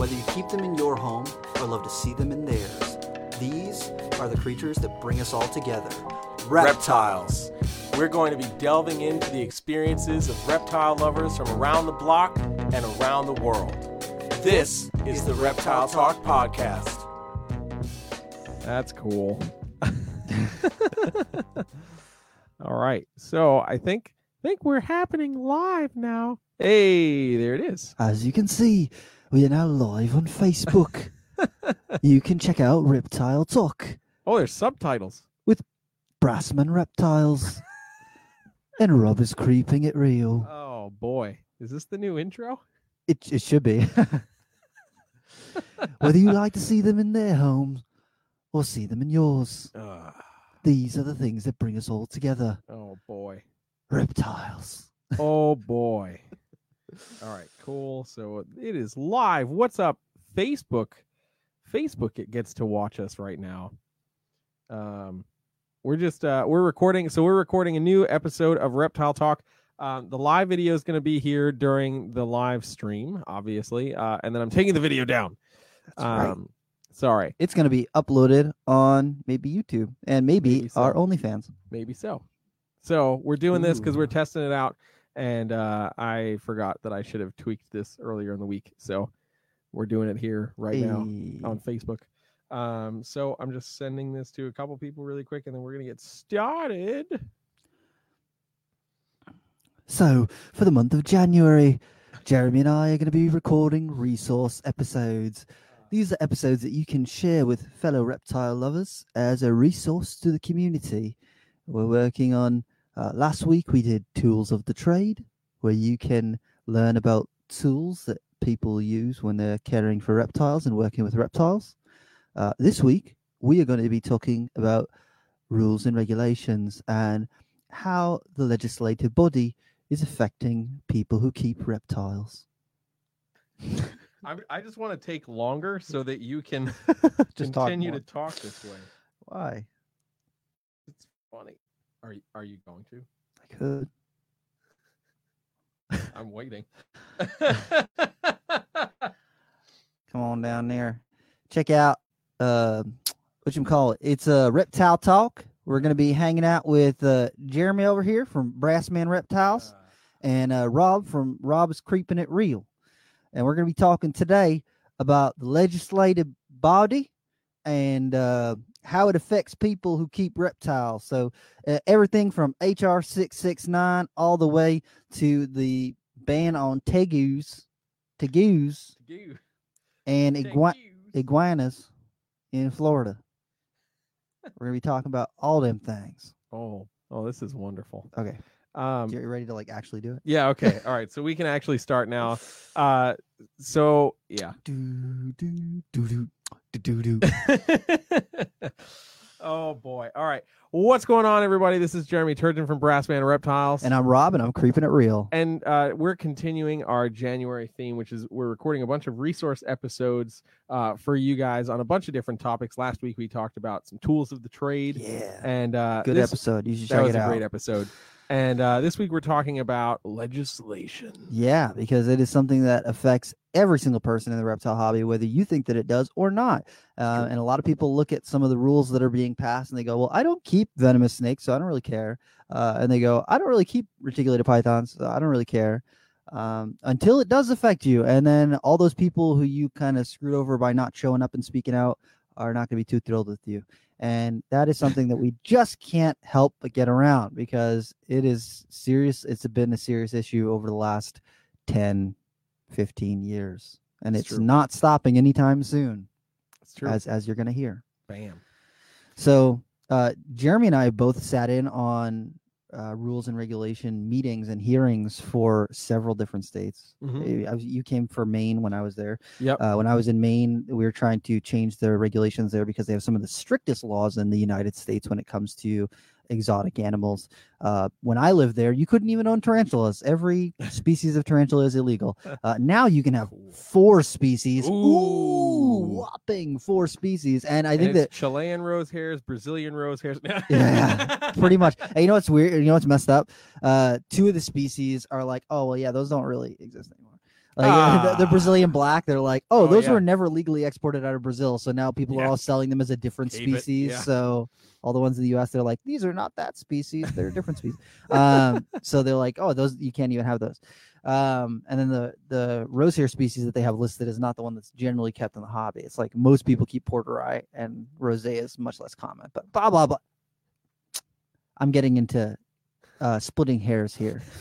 Whether you keep them in your home or love to see them in theirs, these are the creatures that bring us all together. reptiles. We're going to be delving into the experiences of reptile lovers from around the block and around the world. This is the Reptile Talk Podcast. That's cool. All right. So I think I think we're happening live now. Hey, there it is. As you can see, we are now live on Facebook. you can check out Reptile Talk, Oh, there's subtitles. With Brassman Reptiles, and Rob is creeping it real. Oh boy. Is this the new intro? It, it should be. Whether you like to see them in their homes or see them in yours, Ugh. these are the things that bring us all together. oh boy. Reptiles. Oh boy. All right, cool. So it is live. What's up, Facebook? Facebook it gets to watch us right now. Um we're just uh we're recording so we're recording a new episode of Reptile Talk. Um, the live video is going to be here during the live stream, obviously, uh, and then I'm taking the video down. That's right. Um, sorry, It's going to be uploaded on maybe YouTube and maybe, Maybe so. our OnlyFans. maybe so. So we're doing this because we're testing it out, and uh, I forgot that I should have tweaked this earlier in the week. So we're doing it here right now Hey. on Facebook. Um, so I'm just sending this to a couple people really quick, and then we're gonna get started. So, for the month of January, Jeremy and I are going to be recording resource episodes. These are episodes that you can share with fellow reptile lovers as a resource to the community. We're working on, uh, last week we did Tools of the Trade, where you can learn about tools that people use when they're caring for reptiles and working with reptiles. Uh, this week, we are going to be talking about rules and regulations and how the legislative body is affecting people who keep reptiles. I, I just want to take longer so that you can Just continue more. to talk this way. Why? It's funny. Are you, are you going to? I could. I'm waiting. Come on down there. Check out uh, what you call it. It's a uh, reptile talk. We're going to be hanging out with uh, Jeremy over here from Brassman Reptiles and uh, Rob from Rob's Creeping It Real. And we're going to be talking today about the legislative body and uh, how it affects people who keep reptiles. So uh, everything from HR 669 all the way to the ban on tegus, tegus You. and Take igua- iguanas in Florida. We're going to be talking about all them things. Oh, oh, this is wonderful. Okay. Um, You're ready to like actually do it? yeah. Okay. All right. So we can actually start now. Uh, so yeah. Do, do, do, do, do, do, oh boy. All right. What's going on, everybody? This is Jeremy Turgeon from Brassman Reptiles. And I'm Rob, and I'm creeping it real. and uh, we're continuing our January theme, which is we're recording a bunch of resource episodes uh, for you guys on a bunch of different topics. Last week we talked about some tools of the trade, Yeah. and uh, Good this, episode. You should That check was it a out. great episode. And uh, this week we're talking about legislation. Yeah, because it is something that affects every single person in the reptile hobby, whether you think that it does or not. Uh, and a lot of people look at some of the rules that are being passed and they go, "Well, I don't keep venomous snakes, so I don't really care." Uh, and they go, "I don't really keep reticulated pythons, so I don't really care." Um, until it does affect you, and then all those people who you kind of screwed over by not showing up and speaking out are not going to be too thrilled with you. And that is something that we just can't help but get around because it is serious. It's been a serious issue over the last 10, 15 years. And It's it's not stopping anytime soon, It's true. as as you're going to hear. Bam. So uh, Jeremy and I both sat in on uh, rules and regulation meetings and hearings for several different states. Mhm. Uh, I was- you came for Maine when I was there. Yep. Uh, when I was in Maine, we were trying to change the regulations there because they have some of the strictest laws in the United States when it comes to exotic animals. Uh, when I lived there, you couldn't even own tarantulas. Every species of tarantula is illegal. Uh, now you can have four species. Ooh, Ooh. whopping four species. And I And think that Chilean rose hairs, Brazilian rose hairs. Yeah, pretty much. And you know what's weird? You know what's messed up? Uh, two of the species are like, oh well, yeah, those don't really exist anymore. Like the, the Ah. Brazilian black, they're like, oh, Oh, those yeah. were never legally exported out of Brazil, so now people are all selling them as a different Keep species. yeah. So all the ones in the U.S. they're like, these are not that species; they're a different species. Um, so they're like, oh, those you can't even have those. Um, and then the the rose hair species that they have listed is not the one that's generally kept in the hobby. It's like most people keep porteri, and rose is much less common. But blah blah blah. I'm getting into uh, splitting hairs here.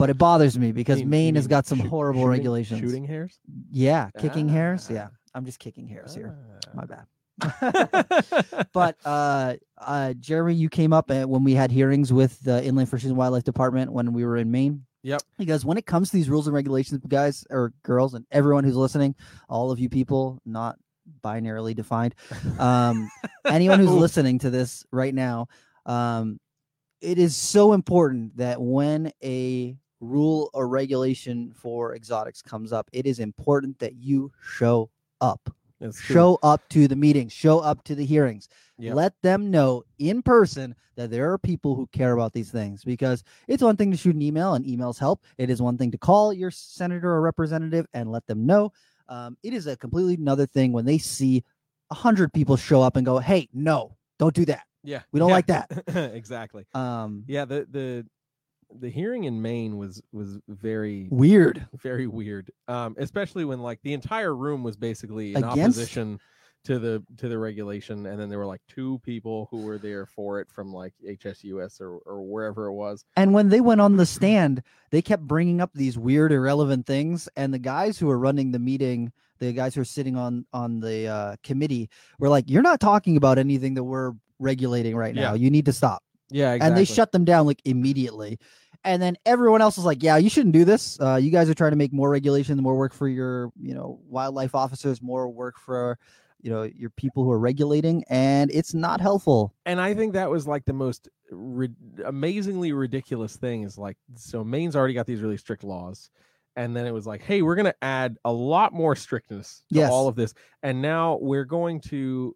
But it bothers me because mean- Maine has got some shoot- horribles shooting- regulations. Shooting hairs. Yeah, kicking hairs. Ah. Yeah, I'm just kicking hairs here. My bad. Ah. But uh, uh, Jeremy, you came up uh, when we had hearings with the Inland Fisheries and Wildlife Department when we were in Maine. Yep. Because when it comes to these rules and regulations, guys or girls, and everyone who's listening, all of you people, not binarily defined, um, anyone who's listening to this right now, um, it is so important that when a rule or regulation for exotics comes up, it is important that you show up. That's true. Show up to the meetings, show up to the hearings. Yep. Let them know in person that there are people who care about these things because it's one thing to shoot an email and emails help. It is one thing to call your senator or representative and let them know. Um, it is a completely another thing when they see a hundred people show up and go, "Hey, no, don't do that." Yeah, We don't yeah. like that. exactly. Um, Yeah, the the the hearing in Maine was was very weird. very weird. Um, especially when like the entire room was basically in Against- opposition to the to the regulation, and then there were like two people who were there for it from like HSUS or or wherever it was. And when they went on the stand, they kept bringing up these weird, irrelevant things. And the guys who were running the meeting, the guys who are sitting on on the uh, committee, were like, "You're not talking about anything that we're regulating right now. Yeah. You need to stop." Yeah, And they shut them down like immediately. And then everyone else was like, "Yeah, you shouldn't do this. Uh, you guys are trying to make more regulation, more work for your, you know, wildlife officers, more work for." You know your people who are regulating, and it's not helpful. and I think that was like the most ri- amazingly ridiculous thing is like so Maine's already got these really strict laws and then it was like hey we're going to add a lot more strictness to Yes. all of this and now we're going to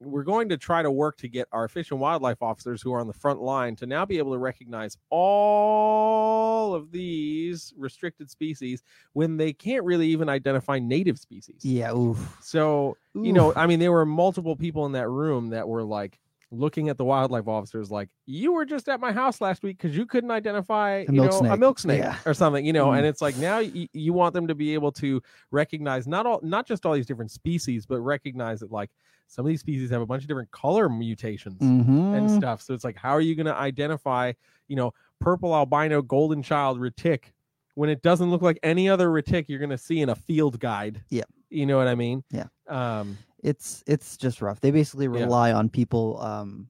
we're going to try to work to get our fish and wildlife officers who are on the front line to now be able to recognize all of these restricted species when they can't really even identify native species. Yeah, oof. So, you know, I mean, there were multiple people in that room that were like looking at the wildlife officers like, you were just at my house last week because you couldn't identify, you milk know, a milk snake Yeah. or something, you know, Mm. and it's like now y- you want them to be able to recognize not all, not just all these different species, but recognize that like some of these species have a bunch of different color mutations and Mhm. stuff. So it's like, how are you going to identify, you know, purple albino golden child retic when it doesn't look like any other retic you're going to see in a field guide? Yeah. You know what I mean? Yeah. Um, it's it's just rough. They basically Yeah. rely on people. Um,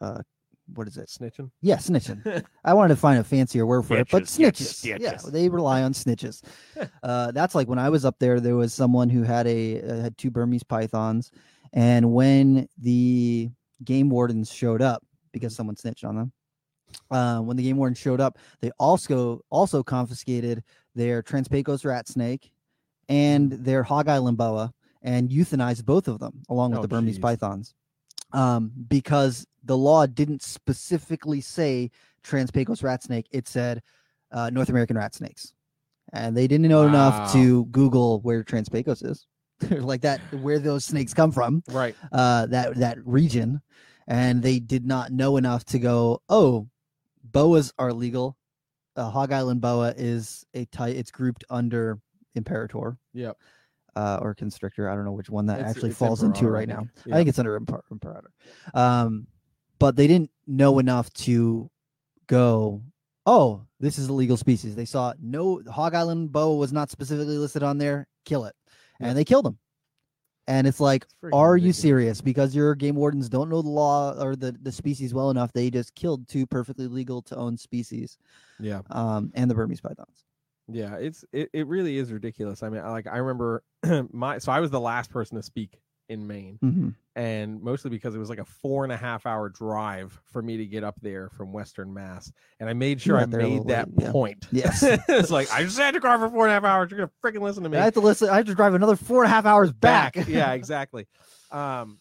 uh, what is it? snitching. Yeah, snitching. I wanted to find a fancier word for it, but Snitches, yeah, snitches. Yeah, they rely on snitches. uh, that's like when I was up there. There was someone who had a uh, had two Burmese pythons, and when the game wardens showed up because someone snitched on them. Uh, when the game warden showed up, they also also confiscated their Transpecos rat snake and their Hog Island boa and euthanized both of them along with Oh, the Burmese jeez. pythons um, because the law didn't specifically say Transpecos rat snake. It said uh, North American rat snakes, and they didn't know enough to Google where Transpecos is, like that, where those snakes come from, Right. uh, that that region, and they did not know enough to go. Oh, boas are legal. Uh, Hog Island boa is a type. It's grouped under Imperator Yep. uh, or Constrictor. I don't know which one that It's- actually it's falls into Imperator, I right now. think. I think it's under Imper- Imperator. Um, but they didn't know enough to go. Oh, this is a legal species. They saw no Hog Island boa was not specifically listed on there. Kill it, Yeah. And they killed them. And it's like, It's are you serious? Because your game wardens don't know the law or the the species well enough. They just killed two perfectly legal to own species, Yeah. um, and the Burmese pythons. Yeah. It's it, it really is ridiculous. I mean, I- like I remember my so I was the last person to speak in Maine, hmm and mostly because it was like a four and a half hour drive for me to get up there from Western Mass, and I made sure I out there a made that late, yeah. point. Yes. it's like I just had to drive for four and a half hours. You're gonna freaking listen to me. I have to listen. I have to drive another four and a half hours back. yeah, exactly. Um,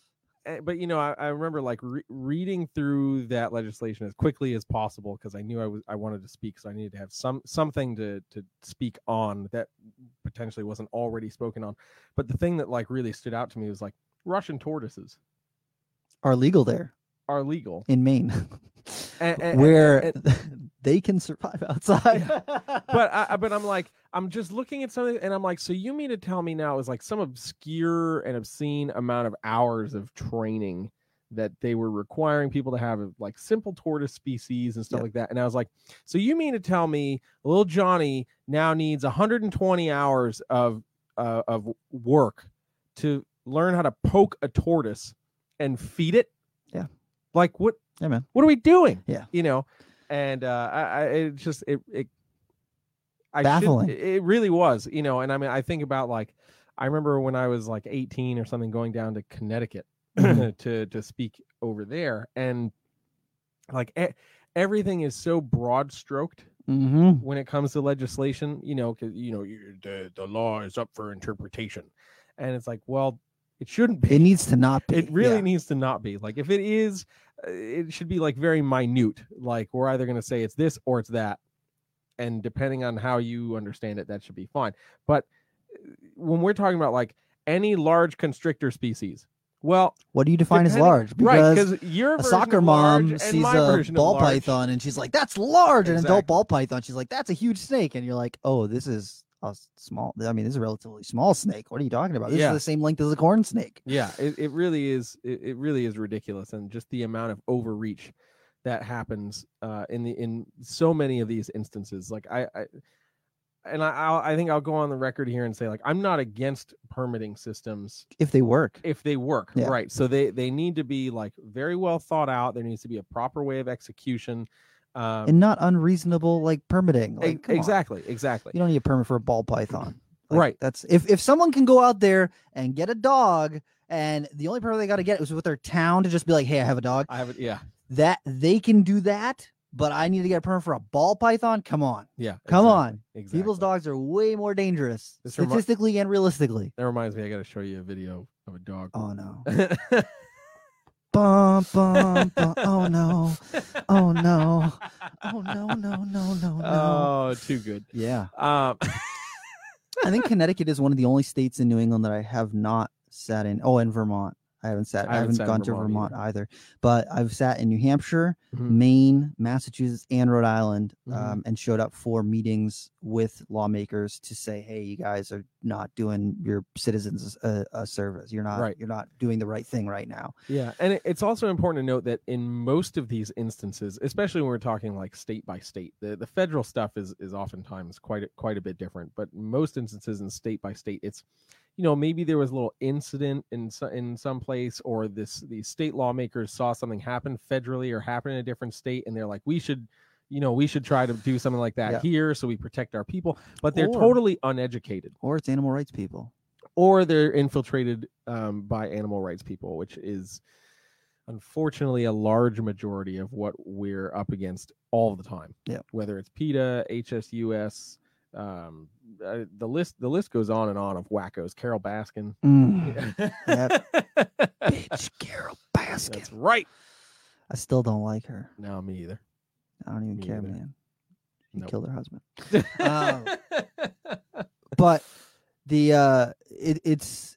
Eh, but you know, I, I remember like re- reading through that legislation as quickly as possible because I knew I was I wanted to speak, so I needed to have some something to to speak on that potentially wasn't already spoken on. But the thing that like really stood out to me was like Russian tortoises Are legal there are legal, in Maine, and, and- where and- they can survive outside. but I, I- but I'm like I'm just looking at something and I'm like, so you mean to tell me now is like some obscure and obscene amount of hours of training that they were requiring people to have of, like simple tortoise species and stuff Yep. like that. And I was like, so you mean to tell me little Johnny now needs 120 hours of uh, of work to learn how to poke a tortoise and feed it? Yeah. Like what yeah, man. what are we doing? Yeah. You know, and uh, I, I it just it it I Baffling. it it really was, you know, and I mean I think about like I remember when I was like 18 or something going down to Connecticut Mhm. to to speak over there and like e- everything is so broad stroked hmm when it comes to legislation, you know, cuz you know you, the the law is up for interpretation. And it's like, well, it shouldn't be It needs to not be. it really yeah. needs to not be like if it is uh, it should be like very minute like we're either going to say it's this or it's that and depending on how you understand it that should be fine but uh, when we're talking about like any large constrictor species well What do you define as large? right Because because your a soccer mom sees a ball python and she's like, "That's large." An adult ball python, she's like, "That's a huge snake," and you're like, "Oh, this is a small. I mean, this is a relatively small snake. What are you talking about? This Yeah. is the same length as a corn snake." yeah it, it really is it, it really is ridiculous and just the amount of overreach that happens uh in the in so many of these instances like i, I and I, I'll, I think I'll go on the record here and say like I'm not against permitting systems If they work, if they work Yeah. right. So they they need to be like very well thought out. There needs to be a proper way of execution. Um, and not unreasonable like permitting. Like, come on. exactly, exactly. You don't need a permit for a ball python. Like, Right. That's if if someone can go out there and get a dog, and the only permit they got to get is with their town to just be like, "Hey, I have a dog." I have it. Yeah, That they can do that, but I need to get a permit for a ball python. Come on, yeah. come exactly, on. Exactly. People's dogs are way more dangerous, This remi- statistically and realistically. That reminds me. I got to show you a video of a dog. Oh no. Bum, bum, bum. Oh no. Oh no. Oh no, no, no, no, no. oh, too good. Yeah. Um, I think Connecticut is one of the only states in New England that I have not sat in. Oh, and Vermont. I haven't sat. I I haven't haven't, sat gone to Vermont Vermont either. But I've sat in New Hampshire, Mhm. Maine, Massachusetts, and Rhode Island, Mhm. um, and showed up for meetings with lawmakers to say, "Hey, you guys are not doing your citizens a, a service. You're not. Right. You're not doing the right thing right now." Yeah, and it's also important to note that in most of these instances, especially when we're talking like state by state, the, the federal stuff is is oftentimes quite a, quite a bit different. But most instances, in state by state, it's you know maybe there was a little incident in in some place, or this these state lawmakers saw something happen federally or happen in a different state, and they're like, we should. You know, we should try to do something like that Yeah. here so we protect our people, but they're Or- totally uneducated Or it's animal rights people. or they're infiltrated um, by animal rights people, which is unfortunately a large majority of what we're up against all the time. Yeah. Whether it's PETA, HSUS, um, uh, the list the list goes on and on of wackos. Carole Baskin. Mm, bitch, Carole Baskin. That's right. I still don't like her. No, me either. I don't even Me care, either. man. She Nope. killed her husband. Um, but the uh it, it's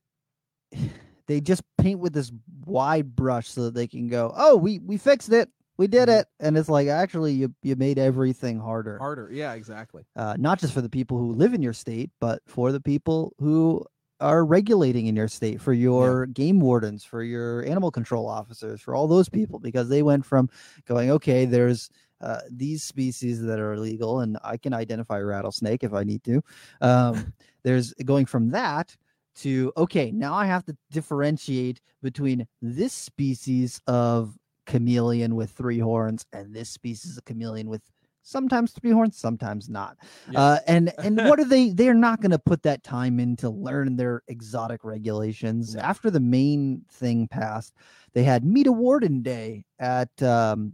they just paint with this wide brush so that they can go oh we we fixed it we did Mhm. it and it's like actually you you made everything harder Harder. Yeah, exactly. uh not just for the people who live in your state but for the people who are regulating in your state for your game wardens for your animal control officers for all those people because they went from going okay there's uh, these species that are illegal and i can identify a rattlesnake if i need to um, there's going from that to okay now i have to differentiate between this species of chameleon with three horns and this species of chameleon with sometimes three horns sometimes not. Uh, and and what are they they're not going to put that time in to learn their exotic regulations. No. after the Maine thing passed they had meet a warden day at um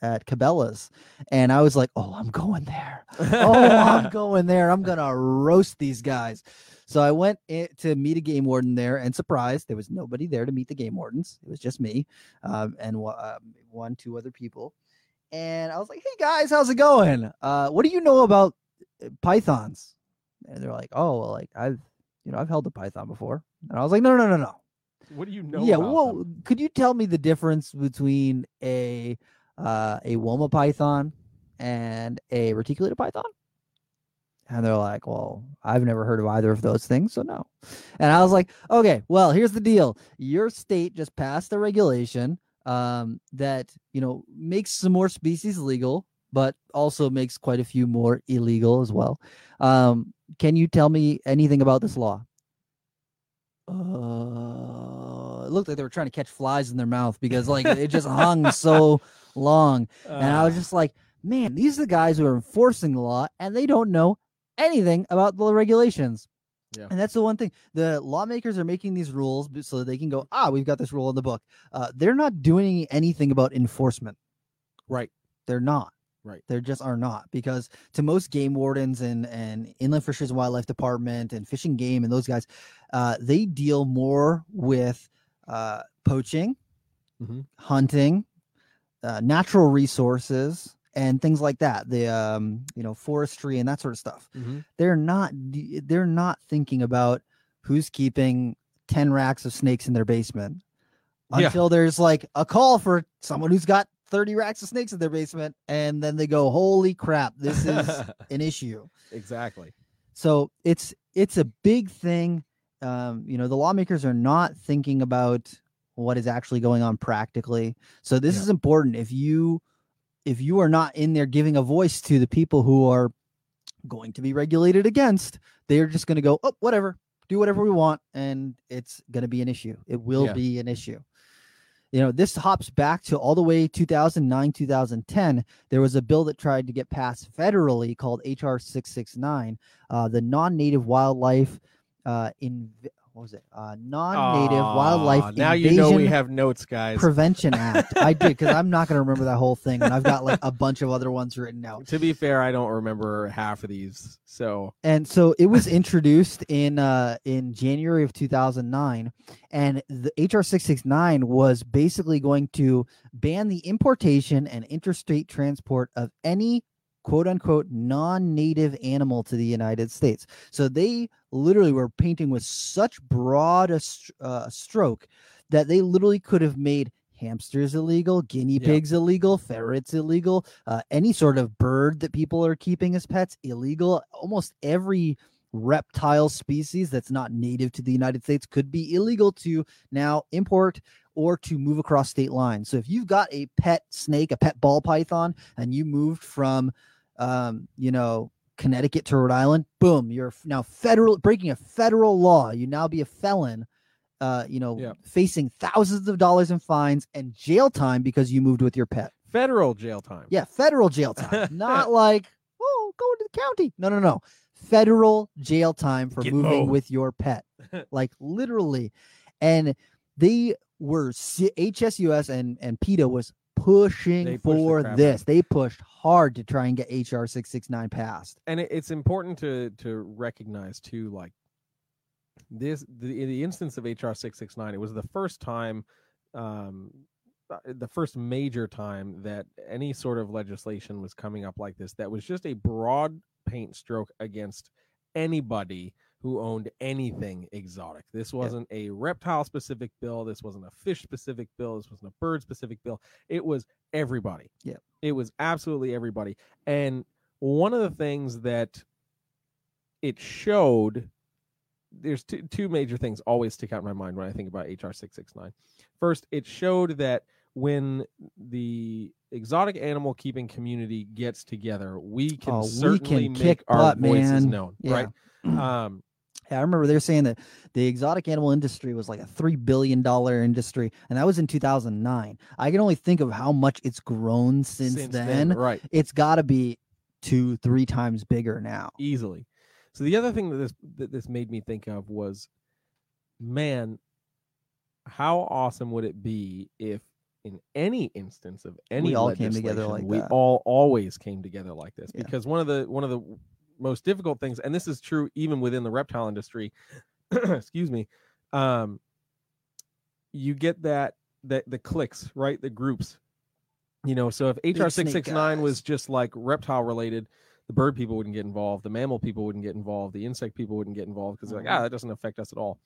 at cabela's and i was like oh i'm going there. Oh i'm going there. I'm gonna roast these guys So I went in to meet a game warden there, and surprised there was nobody there to meet the game wardens. It was just me, um, and um, one, two other people. And I was like, "Hey guys, how's it going? Uh, what do you know about uh, pythons?" And they're like, "Oh, well, like I've, you know, I've held a python before." And I was like, "No, no, no, no. What do you know? yeah, well, them? could you tell me the difference between a uh, a Woma python and a reticulated python?" And they're like, "Well, I've never heard of either of those things, so no." And I was like, "Okay, well, here's the deal. Your state just passed a regulation um, that you know makes some more species legal, but also makes quite a few more illegal as well. Um, can you tell me anything about this law?" Uh, it looked like they were trying to catch flies in their mouth because like it just hung so long. And I was Uh, just like, man, these are the guys who are enforcing the law and they don't know anything about the regulations. Yeah. And that's the one thing. The lawmakers are making these rules so that they can go, ah, we've got this rule in the book. Uh, they're not doing anything about enforcement. right. They're not. Right. There just are not because to most game wardens and and inland fisheries and wildlife department and fishing game and those guys, uh, they deal more with uh, poaching, Mhm. hunting, uh, natural resources, and things like that. The um, you know forestry and that sort of stuff. Mhm. They're not they're not thinking about who's keeping ten racks of snakes in their basement Yeah. until there's like a call for someone who's got 30 racks of snakes in their basement and then they go holy crap this is an issue exactly. so it's it's a big thing um you know the lawmakers are not thinking about what is actually going on practically so this Yeah. is important if you if you are not in there giving a voice to the people who are going to be regulated against they're just going to go oh whatever do whatever we want and it's going to be an issue. It will Yeah. be an issue. You know this hops back to all the way 2009 2010 there was a bill that tried to get passed federally called hr 669 uh, the non-native wildlife uh, in what was it uh, non-native wildlife Aw, Now you know we Invasion have notes, guys. prevention act i did because i'm not going to remember that whole thing and i've got like a bunch of other ones written out to be fair, I don't remember half of these. So and so it was introduced in uh in January of 2009 and the HR 669 was basically going to ban the importation and interstate transport of any quote unquote non-native animal to the United States. So they literally were painting with such broad a uh, stroke that they literally could have made hamsters illegal, guinea Yep. pigs illegal, ferrets illegal, uh, any sort of bird that people are keeping as pets illegal. Almost every reptile species that's not native to the United States could be illegal to now import or to move across state lines. So if you've got a pet snake, a pet ball python, and you moved from, um, you know, Connecticut to Rhode Island, boom, you're now federal breaking a federal law. You now be a felon. Uh, you know, Yeah. facing thousands of dollars in fines and jail time because you moved with your pet. federal jail time. Yeah, federal jail time, not like oh, going to the county. No, no, no, federal jail time for moving Gitmo. with your pet, like literally. And they were HSUS and and PETA was pushing the for crap out this. They pushed hard to try and get HR six six nine passed. and it, it's important to to recognize too like this the the instance of hr 669 it was the first time um uh, the first major time that any sort of legislation was coming up like this that was just a broad paint stroke against anybody who owned anything exotic. This wasn't a reptile specific bill. This wasn't a fish specific bill. This wasn't a bird specific bill. It was everybody. Yeah. It was absolutely everybody. And one of the things that it showed there's two, two major things always stick out in my mind when I think about HR 669. First, it showed that when the exotic animal keeping community gets together, we can Oh, we certainly can make kick our butt, voices man. known, Yeah. right? Um, Yeah, I remember they're saying that the exotic animal industry was like a three billion dollar industry, and that was in 2009. I can only think of how much it's grown since, then. right? It's got to be two, three times bigger now. easily. So the other thing that this that this made me think of was, man, how awesome would it be if in any instance of any we all came together like we that. all always came together like this Yeah. because one of the one of the most difficult things, and this is true even within the reptile industry. excuse me. Um, you get that that the clicks right, the groups. You know, so if HR six six nine was just like reptile related, the bird people wouldn't get involved, the mammal people wouldn't get involved, the insect people wouldn't get involved because they're like, ah, that doesn't affect us at all.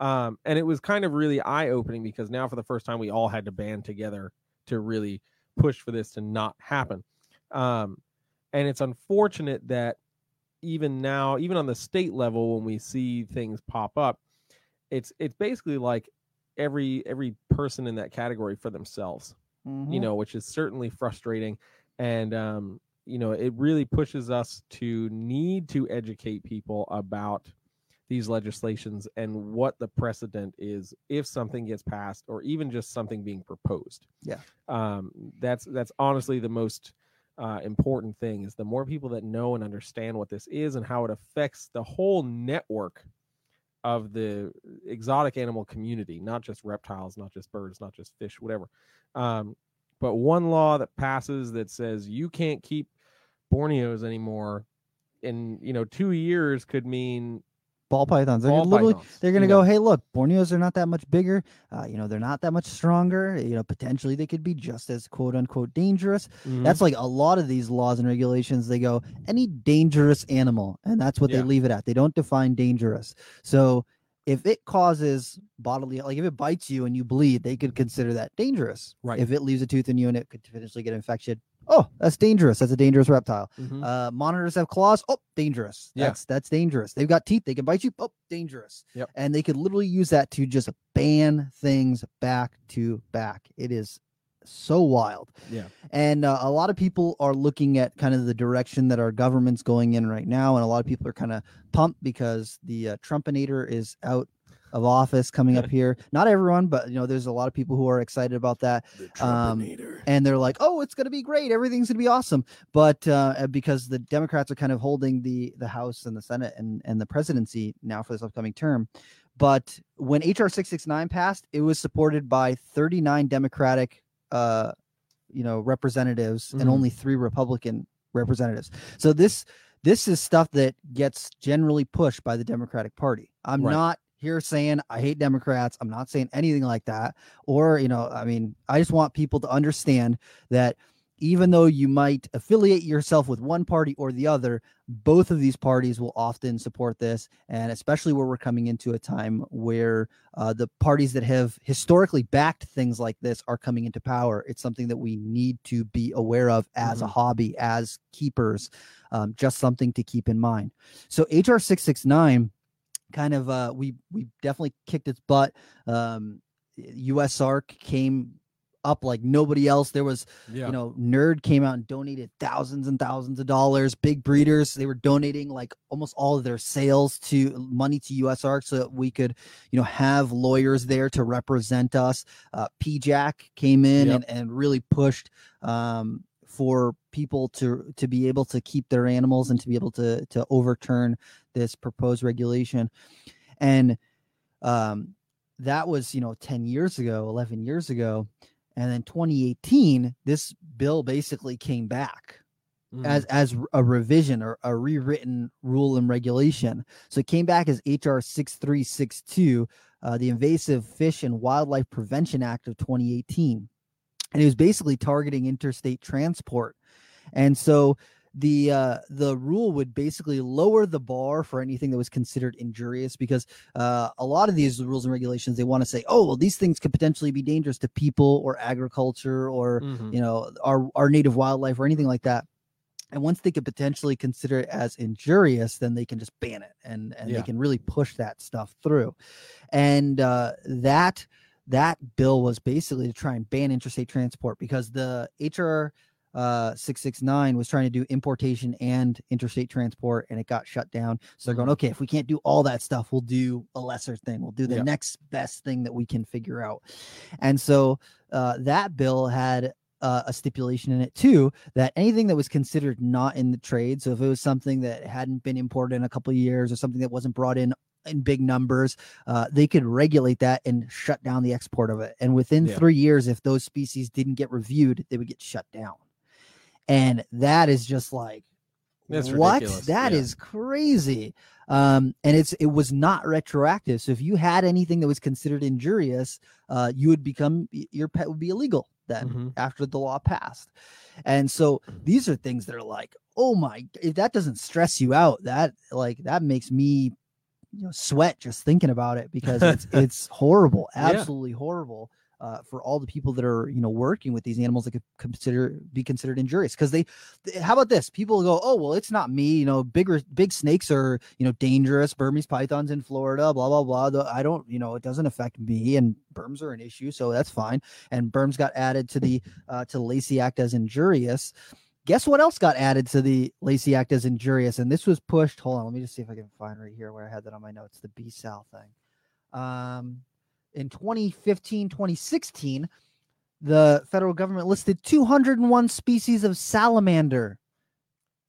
Um, and it was kind of really eye opening because now for the first time we all had to band together to really push for this to not happen. Um, and it's unfortunate that even now, even on the state level, when we see things pop up, it's it's basically like every every person in that category for themselves, Mhm. you know, which is certainly frustrating. And um, you know, it really pushes us to need to educate people about these legislations and what the precedent is if something gets passed or even just something being proposed. Yeah. Um, that's that's honestly the most uh, important thing is the more people that know and understand what this is and how it affects the whole network of the exotic animal community, not just reptiles, not just birds, not just fish, whatever. Um, but one law that passes that says you can't keep Borneos anymore in you know two years could mean ball pythons. They're ball gonna literally, pythons, they're gonna you go, hey, look, Borneos are not that much bigger. Uh, you know, they're not that much stronger. You know, potentially they could be just as quote unquote dangerous. Mhm. That's like a lot of these laws and regulations. They go any dangerous animal, and that's what Yeah. they leave it at. They don't define dangerous. So if it causes bodily, like if it bites you and you bleed, they could consider that dangerous. Right. If it leaves a tooth in you and it could potentially get infection, oh, that's dangerous. That's a dangerous reptile. Mhm. Uh, monitors have claws. Oh, dangerous. Yeah. That's that's dangerous. They've got teeth. They can bite you. Oh, dangerous. Yep. And they could literally use that to just ban things back to back. It is so wild. Yeah. And uh, a lot of people are looking at kind of the direction that our government's going in right now, and a lot of people are kind of pumped because the uh, Trumpinator is out of office coming up here. Not everyone, but you know, there's a lot of people who are excited about that Um, and they're like, "Oh, it's going to be great. Everything's going to be awesome." But uh, because the Democrats are kind of holding the the House and the Senate and and the presidency now for this upcoming term, but when HR six six nine passed, it was supported by thirty nine Democratic, uh, you know, representatives and Mhm. only three Republican representatives. So this this is stuff that gets generally pushed by the Democratic Party. I'm Right. not here saying I hate Democrats. I'm not saying anything like that. Or, you know, I mean, I just want people to understand that even though you might affiliate yourself with one party or the other, both of these parties will often support this. And especially where we're coming into a time where uh, the parties that have historically backed things like this are coming into power. It's something that we need to be aware of as a Mhm. hobby, as keepers, um, just something to keep in mind. So, HR 669 kind of uh we we definitely kicked its butt um usark came up like nobody else there was Yeah. you know nerd came out and donated thousands and thousands of dollars big breeders they were donating like almost all of their sales to money to usark so that we could you know have lawyers there to represent us uh PIJAC came in Yep. and, and really pushed um for people to to be able to keep their animals and to be able to to overturn this proposed regulation. And um that was you know 10 years ago 11 years ago. And then 2018 this bill basically came back Mhm. as as a revision or a rewritten rule and regulation. So it came back as hr 6362 uh, the invasive fish and wildlife prevention act of 2018 and it was basically targeting interstate transport. And so the uh the rule would basically lower the bar for anything that was considered injurious because uh a lot of these rules and regulations they want to say oh well these things could potentially be dangerous to people or agriculture or Mhm. you know our our native wildlife or anything like that and once they could potentially consider it as injurious then they can just ban it and and Yeah. they can really push that stuff through and uh that that bill was basically to try and ban interstate transport because the hr uh 669 was trying to do importation and interstate transport and it got shut down. So they're going okay if we can't do all that stuff we'll do a lesser thing. We'll do the Yeah. next best thing that we can figure out. And so uh, that bill had uh, a stipulation in it too that anything that was considered not in the trade so if it was something that hadn't been imported in a couple of years or something that wasn't brought in in big numbers uh, they could regulate that and shut down the export of it. And within Yeah. three years if those species didn't get reviewed they would get shut down and that is just like That's what? ridiculous. That Yeah. is crazy. Um, and it's it was not retroactive. So if you had anything that was considered injurious, uh, you would become your pet would be illegal then Mhm. after the law passed. And so these are things that are like, oh my, if that doesn't stress you out, that like that makes me you know sweat just thinking about it because it's it's horrible, Yeah. absolutely horrible. Uh, for all the people that are you know working with these animals that could consider be considered injurious because they th- how about this? People go oh well it's not me you know bigger big snakes are you know dangerous burmese pythons in florida blah blah blah The- i don't you know it doesn't affect me and berms are an issue so that's fine. And berms got added to the uh to lacey act as injurious. Guess what else got added to the lacey act as injurious? And this was pushed hold on let me just see if i can find right here where i had that on my notes the Bsal thing. Um in 2015 2016 the federal government listed 201 species of salamander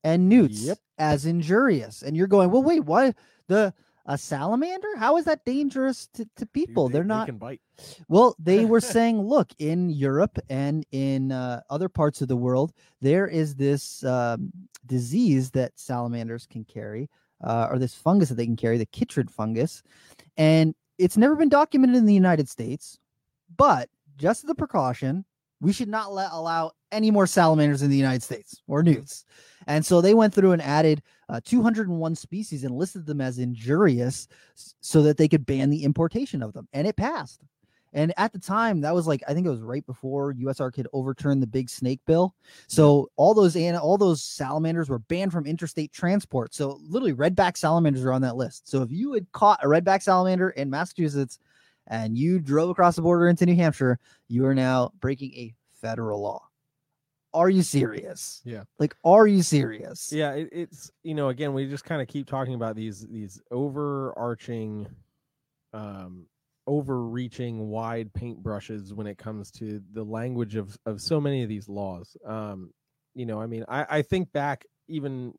and newts Yep. as injurious. And you're going, well, wait, what? The a salamander? How is that dangerous to, to people? they- They're they not. can bite. Well, they were saying, look, in Europe and in uh, other parts of the world, there is this um, disease that salamanders can carry, uh, or this fungus that they can carry, the chytrid fungus. And it's never been documented in the United States, but just as a precaution, we should not let allow any more salamanders in the United States or newts. And so they went through and added uh, 201 species and listed them as injurious so that they could ban the importation of them. And it passed. And at the time, that was like I think it was right before USARK could overturn the big snake bill. So all those and all those salamanders were banned from interstate transport. So literally, redback salamanders are on that list. So if you had caught a redback salamander in Massachusetts and you drove across the border into New Hampshire, you are now breaking a federal law. Are you serious? Yeah. Like, are you serious? Yeah, it, it's you know again we just kind of keep talking about these these overarching, um, overreaching wide paintbrushes when it comes to the language of of so many of these laws. Um, you know, I mean, I I think back even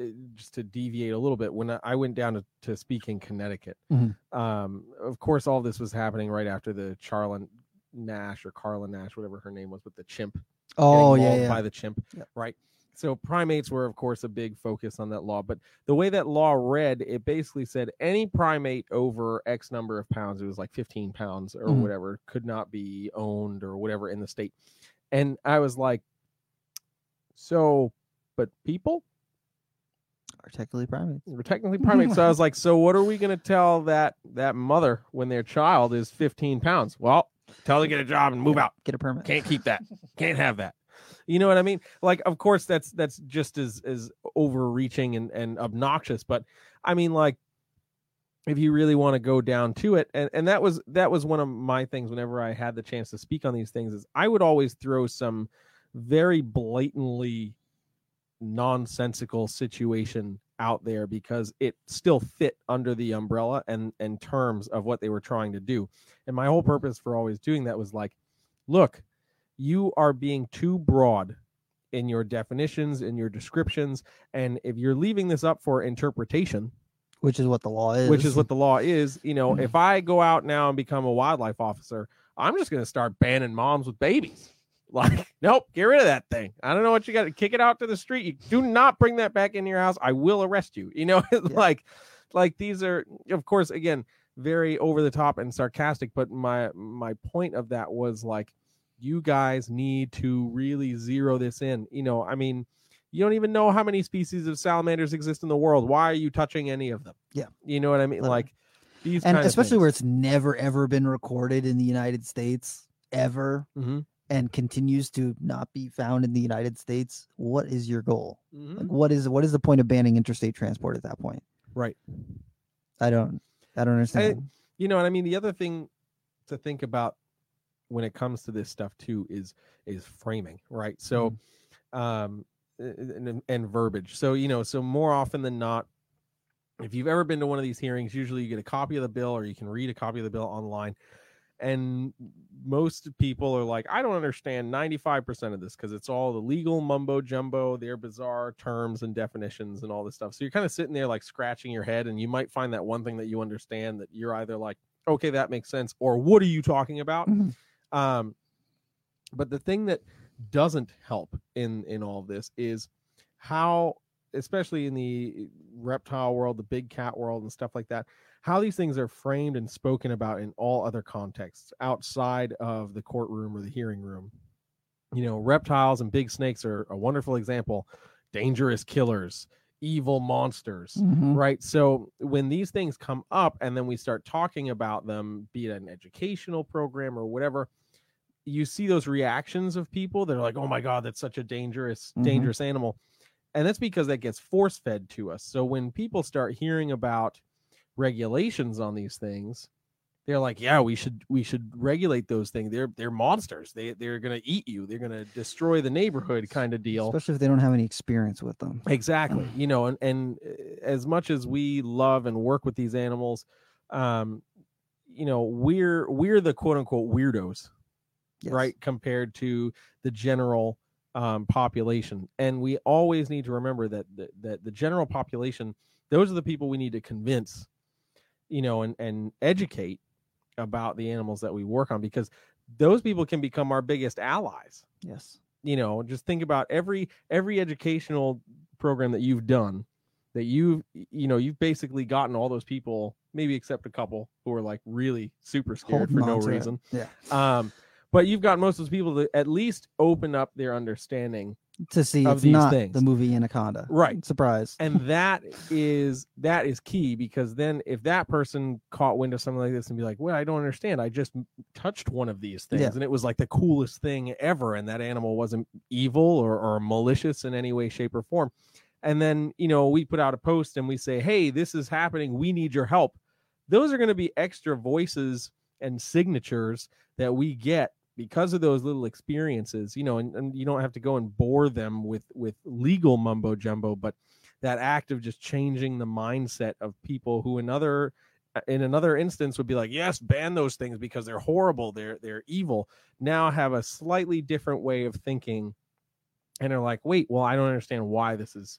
uh, just to deviate a little bit when I- went down to, to speak in Connecticut. Mhm. Um, of course, all this was happening right after the Charlin Nash or Carla Nash, whatever her name was, with the chimp Oh yeah, yeah. by the chimp, Yep. right? So primates were, of course, a big focus on that law. But the way that law read, it basically said any primate over X number of pounds, it was like 15 pounds or Mhm. whatever, could not be owned or whatever in the state. And I was like, so, but people Are technically primates. we're technically primates. so I was like, so what are we going to tell that that mother when their child is 15 pounds? Well, tell her to get a job and move out. Get a permit. Can't keep that. Can't have that. You know what I mean? Like, of course, that's that's just as as overreaching and and obnoxious. But I mean, like, if you really want to go down to it, and and that was that was one of my things. Whenever I had the chance to speak on these things, is I would always throw some very blatantly nonsensical situation out there because it still fit under the umbrella and and terms of what they were trying to do. And my whole purpose for always doing that was like, look, you are being too broad in your definitions, in your descriptions, and if you're leaving this up for interpretation, Which is what the law is. which is what the law is, you know, mm-hmm. if I go out now and become a wildlife officer, I'm just going to start banning moms with babies. Like, nope, get rid of that thing. I don't know what you got to kick it out to the street. You do not bring that back in your house. I will arrest you. You know, like, like these are, of course, again, very over the top and sarcastic. But my my point of that was like, you guys need to really zero this in. You know, I mean, you don't even know how many species of salamanders exist in the world. Why are you touching any of them? Yeah. you know what I mean. Like these, and especially where it's never ever been recorded in the United States ever Mhm. and continues to not be found in the United States. What is your goal? Mhm. Like what is what is the point of banning interstate transport at that point? right. I don't I don't understand. you know and i mean the other thing to think about when it comes to this stuff too is is framing right? So um and, and verbiage. So you know so more often than not if you've ever been to one of these hearings usually you get a copy of the bill or you can read a copy of the bill online. And most people are like i don't understand 95% of this because it's all the legal mumbo jumbo their bizarre terms and definitions and all this stuff. So you're kind of sitting there like scratching your head and you might find that one thing that you understand that you're either like okay that makes sense or what are you talking about? Mhm. Um but the thing that doesn't help in in all of this is how especially in the reptile world, the big cat world, and stuff like that, how these things are framed and spoken about in all other contexts outside of the courtroom or the hearing room. You know, reptiles and big snakes are a wonderful example. Dangerous killers, evil monsters, Mhm. right? So when these things come up and then we start talking about them, be it an educational program or whatever, you see those reactions of people that are like, "Oh my god, that's such a dangerous, Mhm. dangerous animal," and that's because that gets force fed to us. So when people start hearing about regulations on these things, they're like, "Yeah, we should we should regulate those things. They're they're monsters. They they're gonna eat you. They're gonna destroy the neighborhood, kind of deal." Especially if they don't have any experience with them. exactly you know and and uh, as much as we love and work with these animals um you know we're we're the quote unquote weirdos Yes. right compared to the general um population and we always need to remember that that, that the general population those are the people we need to convince you know and and educate about the animals that we work on because those people can become our biggest allies Yes. you know just think about every every educational program that you've done that you've you know you've basically gotten all those people maybe except a couple who are like really super scared Holding for no on to it. reason Yeah. um but you've got most of those people to at least open up their understanding To see Of it's these not things. the movie Anaconda. Right. Surprise. and that is that is key because then if that person caught wind of something like this and be like well i don't understand i just touched one of these things Yeah. and it was like the coolest thing ever and that animal wasn't evil or, or malicious in any way shape or form and then you know we put out a post and we say hey this is happening we need your help those are going to be extra voices and signatures that we get because of those little experiences you know and, and you don't have to go and bore them with with legal mumbo jumbo but that act of just changing the mindset of people who another in another instance would be like yes ban those things because they're horrible they're they're evil now have a slightly different way of thinking and are like wait well i don't understand why this is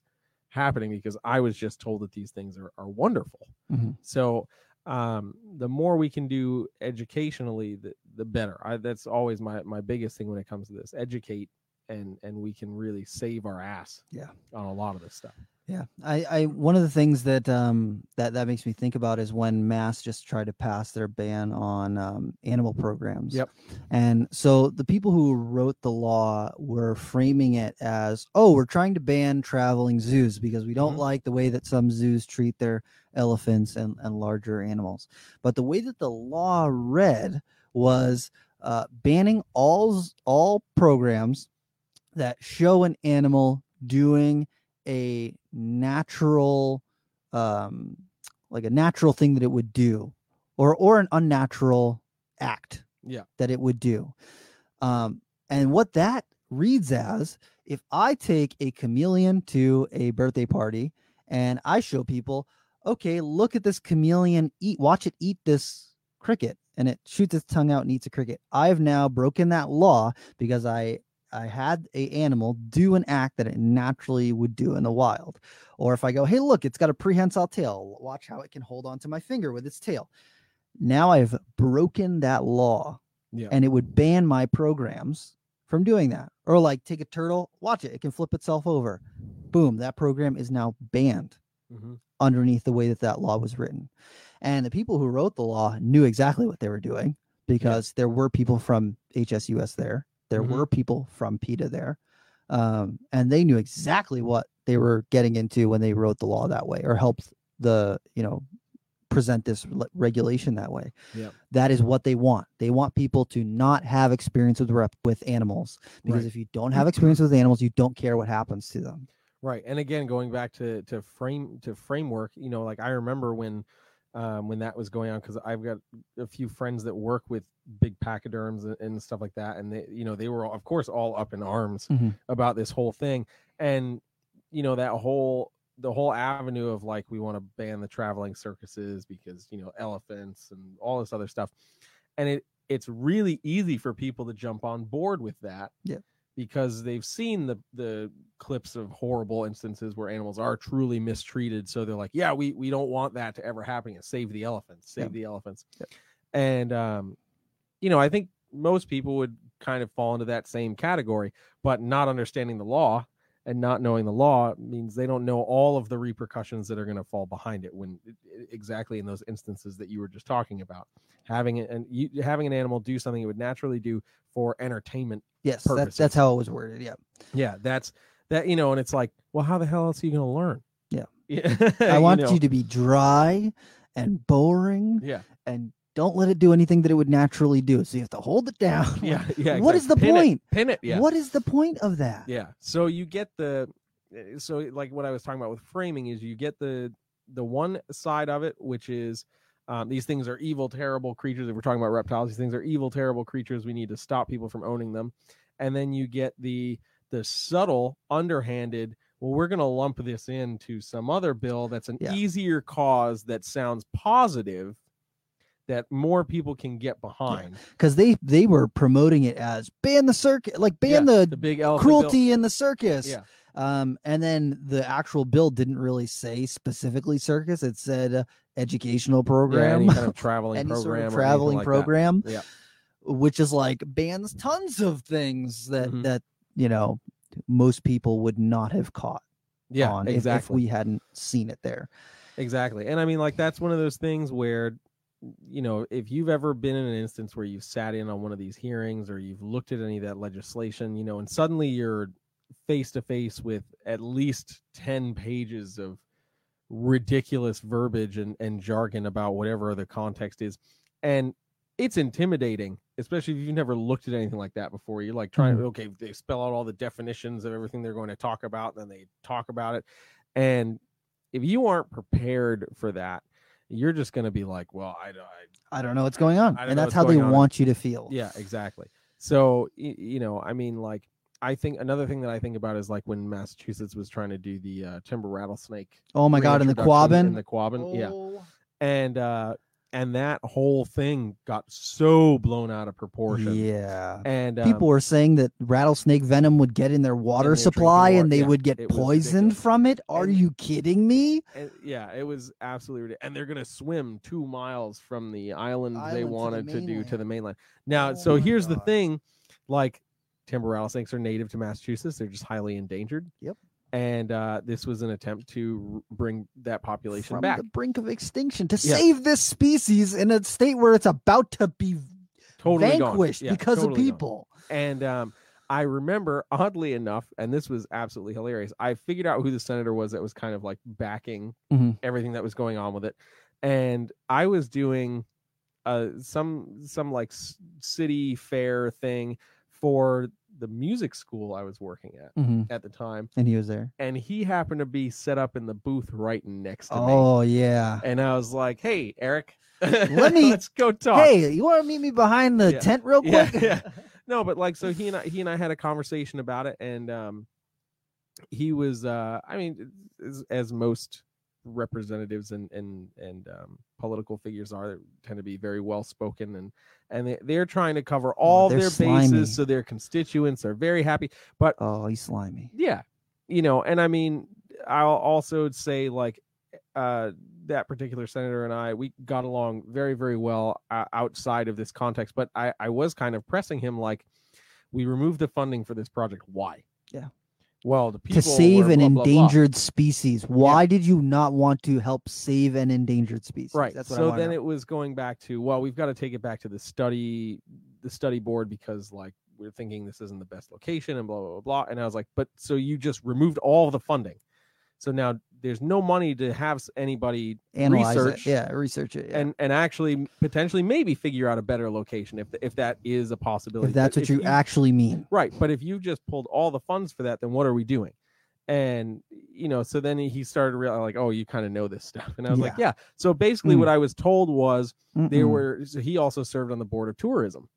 happening because i was just told that these things are, are wonderful Mhm. so um the more we can do educationally the, the better. I, that's always my my biggest thing when it comes to this educate and and we can really save our ass Yeah. on a lot of this stuff Yeah, I, I one of the things that um that that makes me think about is when Mass just tried to pass their ban on um, animal programs. Yep. And so the people who wrote the law were framing it as, oh, we're trying to ban traveling zoos because we don't Mhm. like the way that some zoos treat their elephants and, and larger animals. But the way that the law read was uh, banning all all programs that show an animal doing a natural um like a natural thing that it would do or or an unnatural act Yeah. that it would do um and what that reads as if i take a chameleon to a birthday party and i show people okay look at this chameleon eat watch it eat this cricket and it shoots its tongue out and eats a cricket i've now broken that law because i I had a animal do an act that it naturally would do in the wild. Or if I go, hey, look, it's got a prehensile tail. Watch how it can hold onto my finger with its tail. Now I've broken that law Yeah. and it would ban my programs from doing that. Or like take a turtle, watch it, it can flip itself over. Boom, that program is now banned hmm underneath the way that that law was written. And the people who wrote the law knew exactly what they were doing because there were people from HSUS there. There Mhm. were people from PETA there. Um, and they knew exactly what they were getting into when they wrote the law that way or helped the, you know, present this le- regulation that way. Yep. That is what they want. They want people to not have experience with rep- with animals because Right. if you don't have experience with animals, you don't care what happens to them. Right. And again, going back to to frame to framework, you know, like I remember when um when that was going on because I've got a few friends that work with big pachyderms and, and stuff like that, and they, you know, they were of course all up in arms Mhm. about this whole thing, and you know that whole the whole avenue of like we want to ban the traveling circuses because you know elephants and all this other stuff, and it it's really easy for people to jump on board with that Yeah. Because they've seen the the clips of horrible instances where animals are truly mistreated so they're like yeah we we don't want that to ever happen And save the elephants save the elephants. And um you know i think most people would kind of fall into that same category but not understanding the law and not knowing the law means they don't know all of the repercussions that are going to fall behind it when exactly in those instances that you were just talking about having it and you, having an animal do something it would naturally do for entertainment Yes, that's purposes. that's how it was worded. Yeah. yeah that's that you know and it's like well how the hell else are you going to learn Yeah. yeah I want know? you to be dry and boring yeah and don't let it do anything that it would naturally do. So you have to hold it down. yeah yeah What is exactly. the Pin it, point? pin it yeah What is the point of that? Yeah. So you get the uh, so like what I was talking about with framing is you get the the one side of it which is um, these things are evil, terrible creatures. If we're talking about reptiles, these things are evil, terrible creatures. We need to stop people from owning them. And then you get the the subtle, underhanded. Well, we're going to lump this into some other bill that's an Yeah. easier cause that sounds positive, that more people can get behind. Because they they were promoting it as ban the circus, like ban Yeah, the, the big elephant bill. cruelty in the circus. Yeah. Um, and then the actual bill didn't really say specifically circus. It said uh, educational Yeah, program, any kind of traveling any program, sort or of traveling like that. Yeah. Which is like bans tons of things that Mhm. that you know most people would not have caught Yeah, on if- if, exactly. we hadn't seen it there. Exactly. And I mean, like, that's one of those things where, you know, if you've ever been in an instance where you've sat in on one of these hearings or you've looked at any of that legislation, you know, and suddenly you're face to face with at least 10 pages of ridiculous verbiage and, and jargon about whatever the context is. And it's intimidating, especially if you've never looked at anything like that before. You're like trying, mm-hmm. okay, they spell out all the definitions of everything they're going to talk about, then they talk about it. And if you aren't prepared for that, you're just going to be like, well, I, I I don't know what's going on, and that's how they on. want you to feel. yeah, exactly. So, you know, I mean, like, I think another thing that I think about is like when Massachusetts was trying to do the uh, timber rattlesnake. Oh my god, in the Quabbin, in the Quabbin, yeah, Oh, and uh, and that whole thing got so blown out of proportion. Yeah. And um, People were saying that rattlesnake venom would get in their water their supply water, and they yeah, would get poisoned from it. Are And- you kidding me? And, yeah, it was absolutely ridiculous. And they're gonna swim two miles from the island, Island they wanted to do to the mainland. Now, Oh so here's the thing: like timber rattlesnakes are native to Massachusetts; they're just highly endangered. Yep. And uh, this was an attempt to bring that population From back. the brink of extinction to Yeah. save this species in a state where it's about to be Totally vanquished Yeah, because totally of gone. people. And um, I remember, oddly enough, and this was absolutely hilarious. I figured out who the senator was that was kind of like backing Mhm. everything that was going on with it, and I was doing uh, some some like city fair thing for the music school I was working at Mhm. at the time, And he was there. and he happened to be set up in the booth right next to me. Oh yeah. And I was like, "Hey, Eric, Let me- let's go talk." Hey, you want to meet me behind the Yeah. tent real Yeah, quick? yeah. no but like so he and I, he and I had a conversation about it and um he was uh I mean as, as most representatives and and and um political figures are they tend to be very well spoken and and they, they're trying to cover all they're their slimy. bases so their constituents are very happy but Oh, he's slimy. yeah you know and i mean i'll also say like uh that particular senator and i we got along very very well uh, outside of this context but i i was kind of pressing him like we removed the funding for this project why Yeah. Well the people to save were an blah, blah, blah. endangered species. Why did you not want to help save an endangered species? right That's what so then it was going back to well we've got to take it back to the study the study board because like we're thinking this isn't the best location and blah blah blah, blah. and i was like but so you just removed all the funding so now there's no money to have anybody analyze research it. Yeah, research it. yeah. and and actually potentially maybe figure out a better location if if that is a possibility if that's But what you, actually mean. right but if you just pulled all the funds for that then what are we doing and you know so then he started realize like oh you kind of know this stuff and i was like yeah so basically Mm. what i was told was there Mm-mm. were so he also served on the board of tourism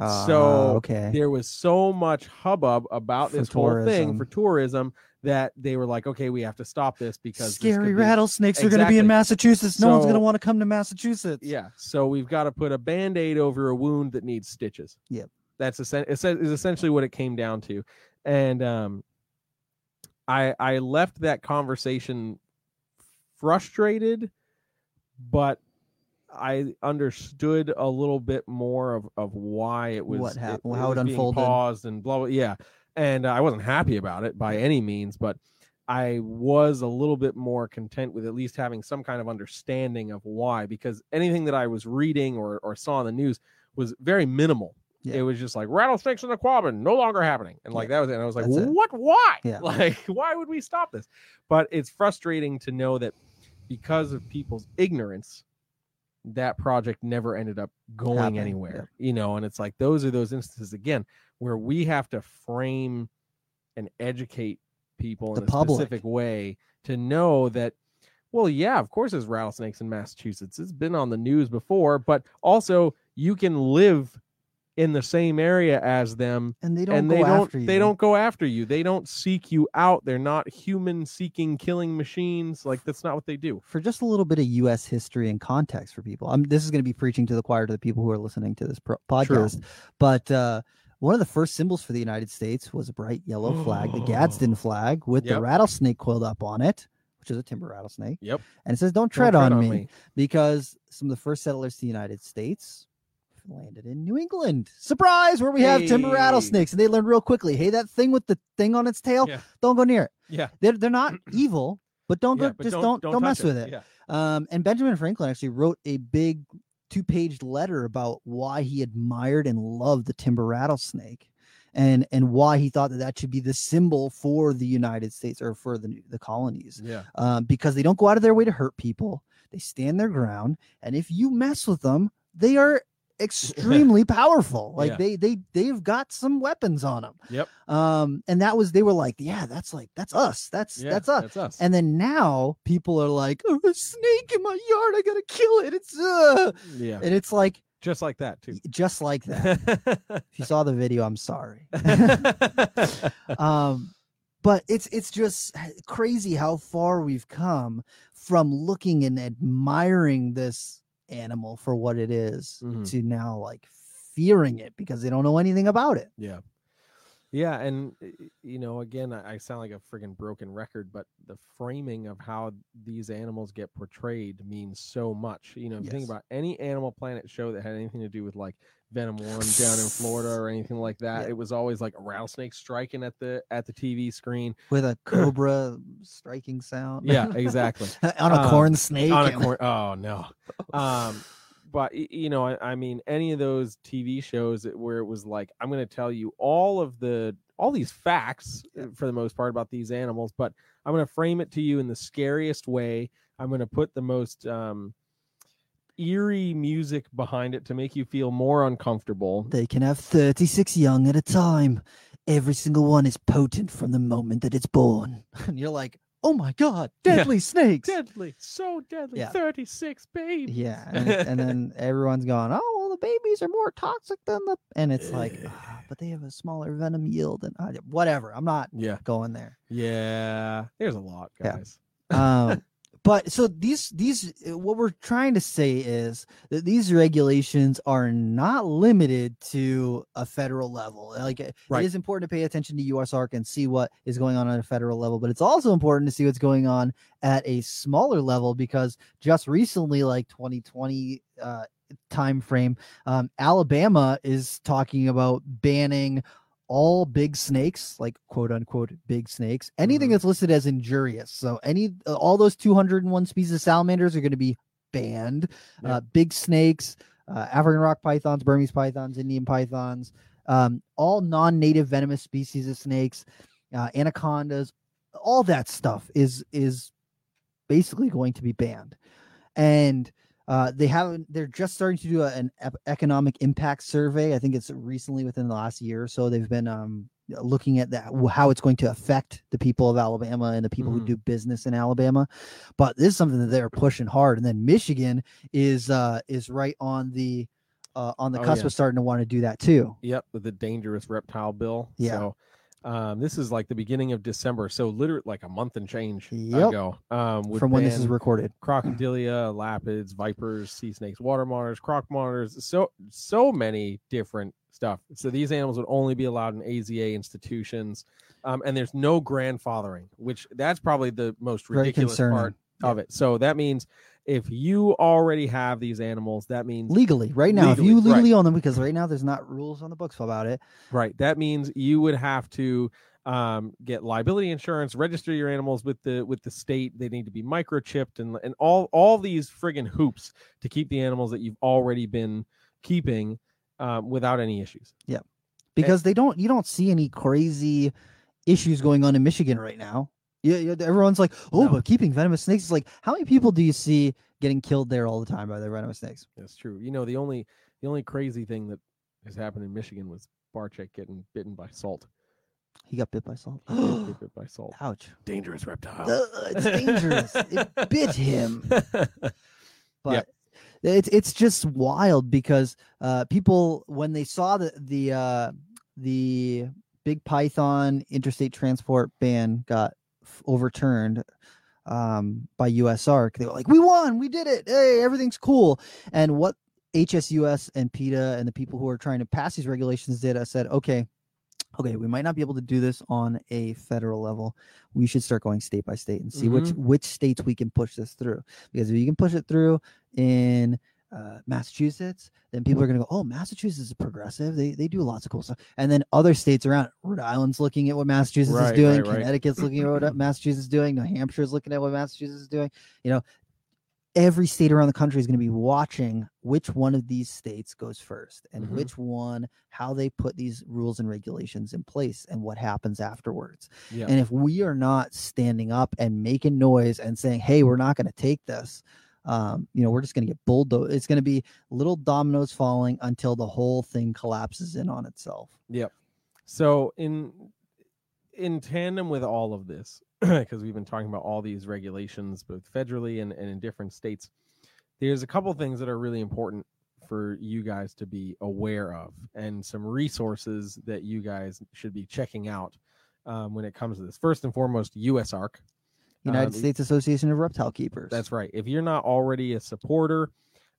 Ah, so okay. there was so much hubbub about For this whole thing for tourism that they were like okay we have to stop this because Scary be- rattlesnakes are going to be in Massachusetts. No one's going to want to come to Massachusetts. Yeah. So we've got to put a band aid over a wound that needs stitches. Yep. That's essen- is essentially what it came down to. And um, I I left that conversation frustrated, but I understood a little bit more of, of why it was What hap- it, how it being unfolded. paused and blah blah. Yeah. And uh, I wasn't happy about it by any means, but I was a little bit more content with at least having some kind of understanding of why, because anything that I was reading or, or saw in the news was very minimal. Yeah. It was just like rattlesnakes in the Quabbin, no longer happening, and like that was it. And I was like, That's it. what? Why? Yeah. Like, why would we stop this? But it's frustrating to know that because of people's ignorance, that project never ended up going Happening, anywhere. You know, and it's like those are those instances again where we have to frame and educate people The in a public. specific way to know that well yeah of course there's rattlesnakes in massachusetts it's been on the news before but also you can live in the same area as them and they don't and go they don't after you. they don't go after you they don't seek you out they're not human seeking killing machines like that's not what they do for just a little bit of U.S. history and context for people. I'm, this is going to be preaching to the choir to the people who are listening to this pro- podcast. But uh, one of the first symbols for the United States was a bright yellow flag, the Gadsden flag, with the rattlesnake coiled up on it, which is a timber rattlesnake. yep And it says, "Don't Don't tread, on, me, because some of the first settlers to the United States landed in New England. Surprise, where we have timber rattlesnakes, and they learned real quickly. Hey, that thing with the thing on its tail, Yeah. don't go near it. yeah They're they're not evil, but don't yeah, go, but just don't don't, mess touch with it. yeah Um, and Benjamin Franklin actually wrote a big two-page letter about why he admired and loved the timber rattlesnake, and and why he thought that that should be the symbol for the United States or for the the colonies, yeah um, because they don't go out of their way to hurt people. They stand their ground, and if you mess with them, they are extremely powerful. Like Yeah. they they they've got some weapons on them. Yep. Um, and that was they were like, yeah, that's like that's us. That's yeah that's us. that's us And then now people are like, oh, a snake in my yard. I gotta kill it. It's uh yeah and it's like just like that too just like that. if you saw the video, I'm sorry. um, but it's it's just crazy how far we've come from looking and admiring this animal for what it is Mhm. to now like fearing it because they don't know anything about it. Yeah. Yeah. And, y- y- you know, again, I, sound like a friggin' broken record, but the framing of how these animals get portrayed means so much. You know, if you think about any Animal Planet show that had anything to do with like Venom One down in Florida or anything like that, Yeah. it was always like a rattlesnake striking at the at the TV screen. With a cobra striking sound. Yeah, exactly. on a Uh, corn snake. on a corn. Oh no. Um, but you know, I, I mean, any of those TV shows where it was like, I'm going to tell you all of the all these facts uh, for the most part about these animals, but I'm going to frame it to you in the scariest way. I'm going to put the most um, eerie music behind it to make you feel more uncomfortable. They can have 36 young at a time. Every single one is potent from the moment that it's born. And you're like, oh my God, Yeah. deadly snakes. Deadly, so deadly. Yeah. 36 babies. Yeah. And, and then everyone's going, oh, well, the babies are more toxic than the. And it's like, "Ah, but they have a smaller venom yield. And uh, whatever. I'm not yeah, going there. yeah. There's a lot, Yeah. guys. um but so these these uh, what we're trying to say is that these regulations are not limited to a federal level like Right. it is important to pay attention to USARK and see what is going on at a federal level but it's also important to see what's going on at a smaller level because just recently like 2020 uh time frame um Alabama is talking about banning all big snakes, like quote unquote big snakes, anything Mhm. that's listed as injurious. So any all those 201 species of salamanders are going to be banned. Yep. Uh, big snakes, uh, African rock pythons, Burmese pythons, Indian pythons, um, all non-native venomous species of snakes, uh, anacondas, all that stuff is is basically going to be banned. And uh, they haven't. They're just starting to do a- an economic impact survey. I think it's recently within the last year or so. They've been um, looking at that how it's going to affect the people of Alabama and the people Mhm. who do business in Alabama. But this is something that they're pushing hard. And then Michigan is uh, is right on the uh, on the Oh, cusp yeah. of starting to want to do that too. Yep, the dangerous reptile bill. Yeah. So um, this is like the beginning of December. So literally like a month and change Yep. ago. Um, from when this is recorded. crocodilia, elapids, vipers, sea snakes, water monitors, croc monitors, so so many different stuff. So these animals would only be allowed in AZA institutions. Um, and there's no grandfathering, which that's probably the most ridiculous part of it. So that means if you already have these animals, that means legally right now. if Legally, you right. legally own them, because right now there's not rules on the books about it. Right. That means you would have to um, get liability insurance, register your animals with the with the state. They need to be microchipped and and all all these friggin' hoops to keep the animals that you've already been keeping um, without any issues. Yeah, because they don't you don't see any crazy issues going on in Michigan right now. Yeah, yeah, everyone's like, oh, No. but keeping venomous snakes is like, how many people do you see getting killed there all the time by the venomous snakes? That's true. You know, the only the only crazy thing that has happened in Michigan was Barczyk getting bitten by salt. He got bit by salt. He did bit by salt. Ouch! Dangerous reptile. Ugh, it's dangerous. it bit him. but Yep. it's it's just wild because uh people when they saw the the uh the big python interstate transport ban got overturned um by USARK they were like we won! We did it! Hey everything's cool! And what HSUS and PETA and the people who are trying to pass these regulations did I said okay okay we might not be able to do this on a federal level. We should start going state by state and see which which states we can push this through. Because if you can push it through in uh, Massachusetts, then people are going to go, oh, Massachusetts is progressive. They they do lots of cool stuff. And then other states around, Rhode Island's looking at what Massachusetts Right, is doing. right, right. Connecticut's looking at what Massachusetts is doing. New Hampshire's looking at what Massachusetts is doing. You know, every state around the country is going to be watching which one of these states goes first and Mhm. which one, how they put these rules and regulations in place and what happens afterwards. yeah. And if we are not standing up and making noise and saying, "Hey, we're not going to take this," um, you know, we're just going to get bulldozed. It's going to be little dominoes falling until the whole thing collapses in on itself. Yep. So in in tandem with all of this, because we've been talking about all these regulations, both federally and, and in different states, there's a couple things that are really important for you guys to be aware of, and some resources that you guys should be checking out um, when it comes to this. First and foremost, USARK. United Um, States Association of Reptile Keepers. That's right. If you're not already a supporter,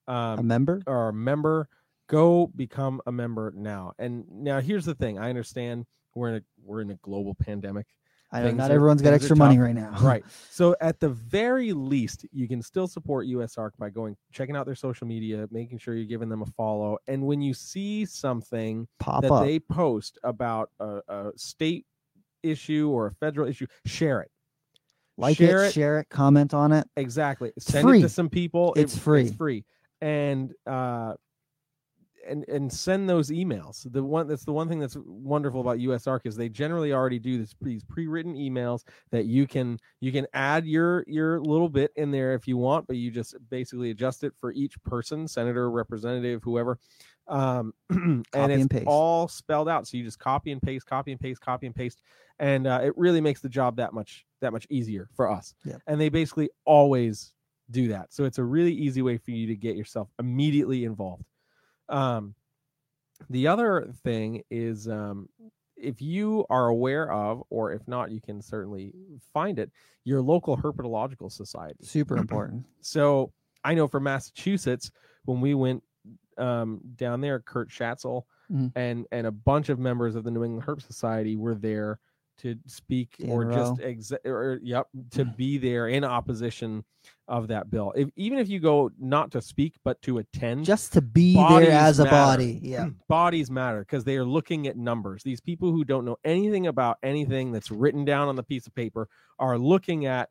um, a member. or a member, go become a member now. And now here's the thing: I understand we're in a we're in a global pandemic, I know things not are- everyone's got extra money right now. right? So at the very least, you can still support USARK by going checking out their social media, making sure you're giving them a follow, and when you see something Pop that up. they post about a, a state issue or a federal issue, share it. Like share it, it. share it, comment on it. Exactly. It's Send it to some people. It's It- free. It's free. And uh and and send those emails. The one that's the one thing that's wonderful about USARK is they generally already do this these pre-written emails that you can you can add your your little bit in there if you want, but you just basically adjust it for each person, senator, representative, whoever. Um and it's all spelled out. So you just copy and paste, copy and paste, copy and paste, and uh, it really makes the job that much that much easier for us. Yep. And they basically always do that. So it's a really easy way for you to get yourself immediately involved. Um, the other thing is um, if you are aware of, or if not, you can certainly find it, your local herpetological society. Super important. So I know for Massachusetts, when we went um, down there, Kurt Schatzel Mhm. and and a bunch of members of the New England Herp Society were there to speak Dan or just or yep to be there in opposition of that bill. If even if you go not to speak but to attend, Just to be there as a matter. body. Yeah. bodies matter because they are looking at numbers. These people who don't know anything about anything that's written down on the piece of paper are looking at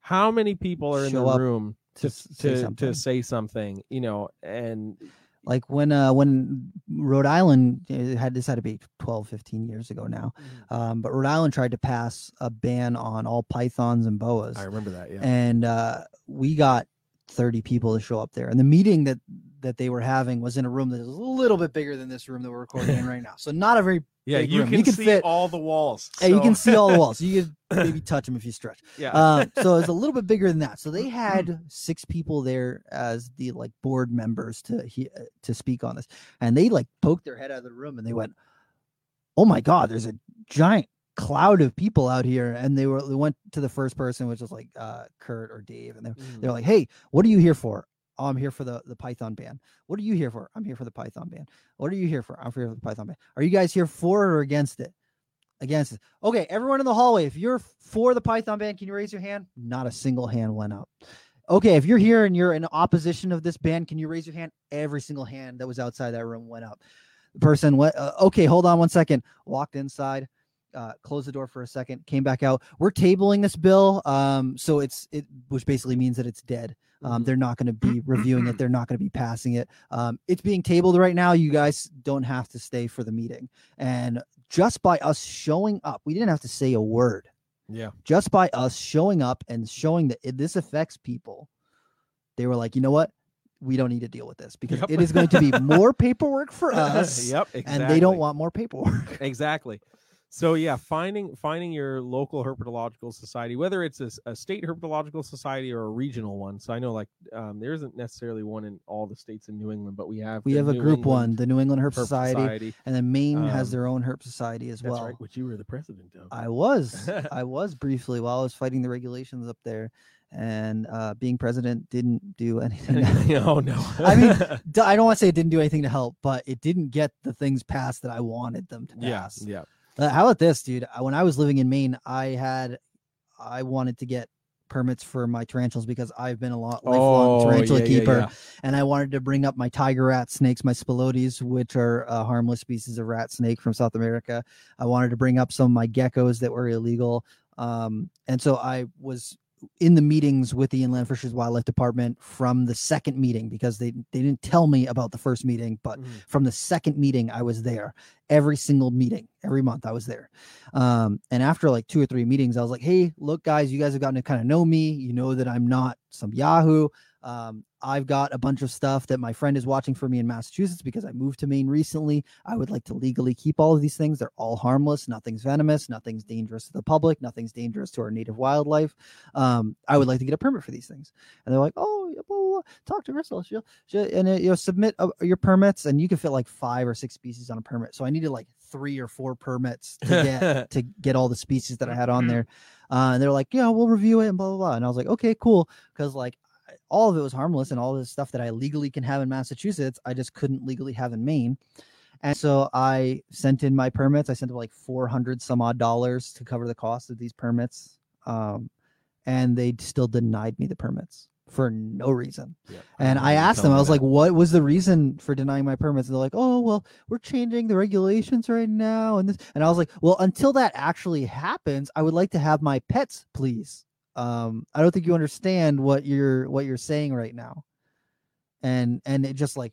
how many people are in the room to to say to, to say something, you know, and like when uh when rhode island it had this had to be 12 15 years ago now um but rhode island tried to pass a ban on all pythons and boas I remember that. Yeah, and uh we got 30 people to show up there and the meeting that that they were having was in a room that is a little bit bigger than this room that we're recording in right now so not a very yeah. big You room. can, You can see fit- all the walls. Hey, you can see all the walls you can maybe touch them if you stretch yeah, um, so it's a little bit bigger than that. So they had six people there as the like board members to he, uh, to speak on this, and they like poked their head out of the room and they went, "Oh my god, there's a giant cloud of people out here." And they were they went to the first person, which was like uh, Kurt or Dave, and they're Mhm. they're like, "Hey, what are you here for?" Oh, I'm here for the the Python ban. What are you here for? I'm here for the Python ban. What are you here for? I'm here for the Python ban. Are you guys here for or against it? against it. Okay, everyone in the hallway, if you're for the Python ban, can you raise your hand? Not a single hand went up. Okay, if you're here and you're in opposition of this ban, can you raise your hand? Every single hand that was outside that room went up. The person went, uh, okay, hold on one second. Walked inside, uh, closed the door for a second, came back out. We're tabling this bill, um, so it's it, which basically means that it's dead. Um, Mhm. they're not going to be reviewing it. They're not going to be passing it. Um, it's being tabled right now. You guys don't have to stay for the meeting. And just by us showing up, we didn't have to say a word. Yeah. Just by us showing up and showing that it, this affects people, they were like, you know what? We don't need to deal with this because Yep. it is going to be more paperwork for us. yep. Exactly. And they don't want more paperwork. exactly so yeah finding finding your local herpetological society whether it's a state herpetological society or a regional one so i know like um, there isn't necessarily one in all the states in new england but we have We have a group England one, the New England Herp Herp Society, and then Maine has Um, their own Herp Society as that's well. right which you were the president of I was, I was briefly while I was fighting the regulations up there, and uh, being president didn't do anything. oh no I mean, I don't want to say it didn't do anything to help, but it didn't get the things passed that I wanted them to yeah pass. yeah Uh, how about this, dude? Uh, When I was living in Maine, I had, I wanted to get permits for my tarantulas because I've been a lot lifelong Oh, tarantula yeah, yeah, keeper, yeah. and I wanted to bring up my tiger rat snakes, my spilotes, which are a harmless species of rat snake from South America. I wanted to bring up some of my geckos that were illegal, um, and so I was in the meetings with the Inland Fisheries Wildlife Department from the second meeting because they they didn't tell me about the first meeting, but Mhm. from the second meeting i was there. Every single meeting every month i was there. Um, and after like two or three meetings i was like hey look guys you guys have gotten to kind of know me. You know that i'm not some yahoo um, i've got a bunch of stuff that my friend is watching for me in massachusetts because i moved to maine recently i would like to legally keep all of these things they're all harmless nothing's venomous nothing's dangerous to the public nothing's dangerous to our native wildlife um, i would like to get a permit for these things and they're like oh yeah, blah, blah, blah. talk to Crystal. She'll, she'll and uh, you know submit uh, your permits, and you can fit like five or six species on a permit. So I needed like three or four permits to get to get all the species that I had on there. Uh, and they're like, yeah, we'll review it and blah blah blah. And I was like, okay, cool, because like all of it was harmless and all this stuff that I legally can have in Massachusetts, I just couldn't legally have in Maine. And so I sent in my permits. I sent them like 400 some odd dollars to cover the cost of these permits. Um, and they still denied me the permits for no reason. Yep. And I you asked them, I was that. like, what was the reason for denying my permits? And they're like, oh, well, we're changing the regulations right now. And this, and I was like, well, until that actually happens, I would like to have my pets, please. Um, I don't think you understand what you're, what you're saying right now. And, and it just like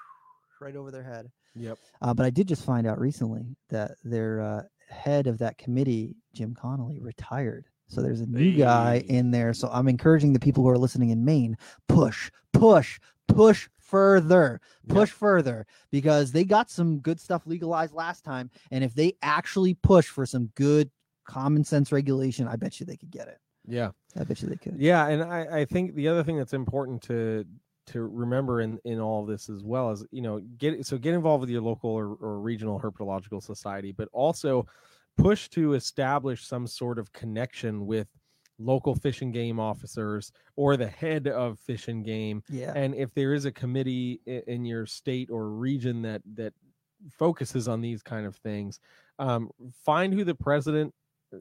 right over their head. yep Uh, but I did just find out recently that their uh, head of that committee, Jim Connolly, retired. So there's a new guy in there. So I'm encouraging the people who are listening in Maine, push, push, push further, Yep. push further, because they got some good stuff legalized last time. And if they actually push for some good common sense regulation, I bet you they could get it. Yeah I bet you they could. Yeah, and I, I think the other thing that's important to to remember in in all this as well is you know get so get involved with your local or, or regional herpetological society, but also push to establish some sort of connection with local fish and game officers or the head of fish and game Yeah. and if there is a committee in your state or region that that focuses on these kind of things um, find who the president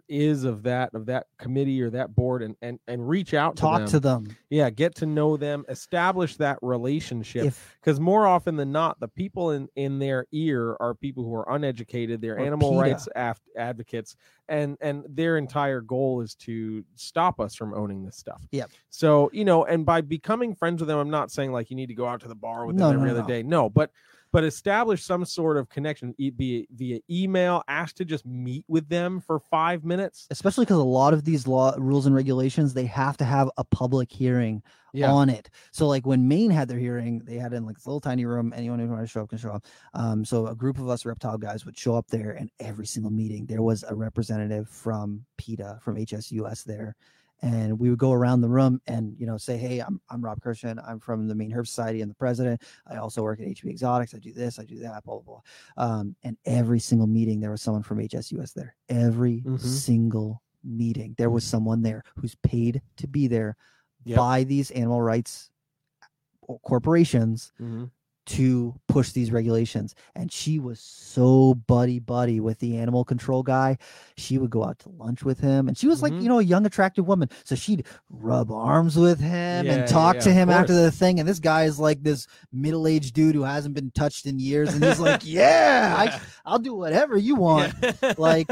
is of that of that committee or that board and and and reach out to Talk them. to them. yeah get to know them establish that relationship because more often than not the people in in their ear are people who are uneducated they're Or animal PETA. rights af- advocates and and their entire goal is to stop us from owning this stuff yeah so you know and by becoming friends with them i'm not saying like you need to go out to the bar with No, them every no, other no. day no but but establish some sort of connection be it via email ask to just meet with them for five minutes. Especially because a lot of these law rules and regulations they have to have a public hearing yeah. on it. So like when maine had their hearing they had it in like this little tiny room. Anyone who wanted to show up can show up. Um so a group of us reptile guys would show up there and every single meeting there was a representative from peta from hsus there and we would go around the room and you know say hey i'm, I'm rob kirshen i'm from the maine herp society i'm the president i also work at hb exotics i do this i do that blah blah blah um, and every single meeting there was someone from hsus there every Mhm. single meeting there was someone there who's paid to be there Yep. by these animal rights corporations Mhm. To push these regulations. And she was so buddy buddy with the animal control guy. She would go out to lunch with him, and she was like, Mhm. you know, a young, attractive woman. So she'd rub arms with him Yeah, and talk yeah, to him after the thing. And this guy is like this middle aged dude who hasn't been touched in years. And he's like, yeah, I, I'll do whatever you want. Like,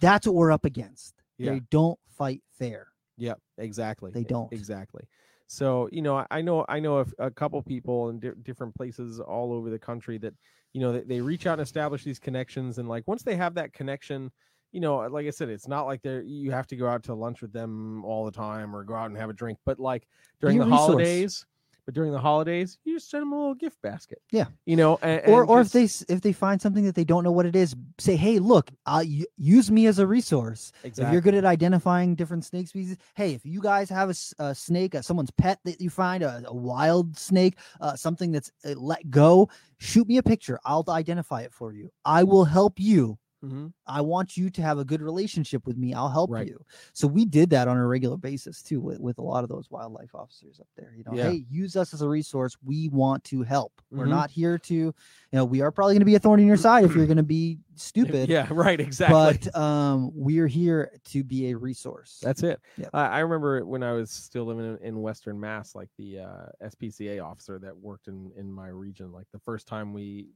that's what we're up against. Yeah. They don't fight fair. Yep, exactly. They don't. exactly. So you know, I- know, I know a couple people in di- different places all over the country that you know they, they reach out and establish these connections, and like once they have that connection, you know, uh, like I said, it's not like they're you have to go out to lunch with them all the time or go out and have a drink, but like during Be the resource. holidays. But during the holidays, you just send them a little gift basket. Yeah. you know, and, or and or if they if they find something that they don't know what it is, say, hey, look, uh, use me as a resource. If you're good at identifying different snake species, hey, if you guys have a, a snake, uh, someone's pet that you find, a, a wild snake, uh, something that's uh, let go, shoot me a picture. I'll identify it for you. I will help you. Mhm. I want you to have a good relationship with me. I'll help Right. you. So we did that on a regular basis too with, with a lot of those wildlife officers up there. You know, Yeah. hey, use us as a resource. We want to help. We're Mhm. not here to, you know, we are probably going to be a thorn in your side if you're going to be stupid. Yeah, right. Exactly. But um, we're here to be a resource. That's it. Yep. I I remember when I was still living in, in Western Mass, like the uh, SPCA officer that worked in in my region. Like the first time we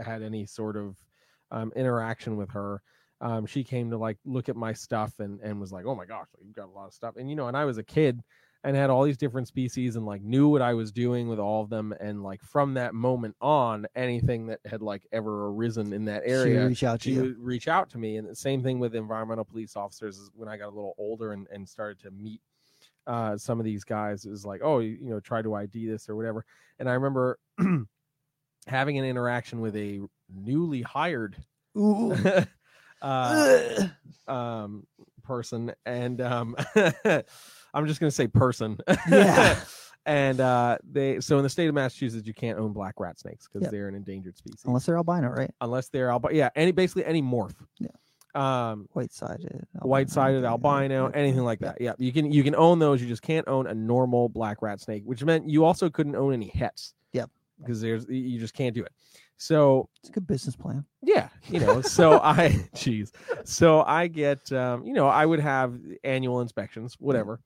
had any sort of um, interaction with her, um, she came to like look at my stuff and and was like, "Oh my gosh, you've got a lot of stuff." And you know, and I was a kid and had all these different species and like knew what I was doing with all of them. And like from that moment on, anything that had like ever arisen in that She area, reach out to she you. reach out to me and the same thing with environmental police officers is when i got a little older and, and started to meet uh, some of these guys is like oh you, you know try to id this or whatever and i remember having an interaction with a newly hired Ooh. uh, um, person and um, i'm just going to say person Yeah. and uh, they so in the state of massachusetts you can't own black rat snakes because Yep. they're an endangered species Unless they're albino, right? unless they're albino. Yeah, any basically any morph. Yeah. Um, White sided. white sided albino, anything like that. Yeah, you can you can own those. You just can't own a normal black rat snake, which meant you also couldn't own any hets. Because there's you just can't do it. So It's a good business plan. yeah, you know, so I jeez. So I get um, you know, I would have annual inspections, whatever.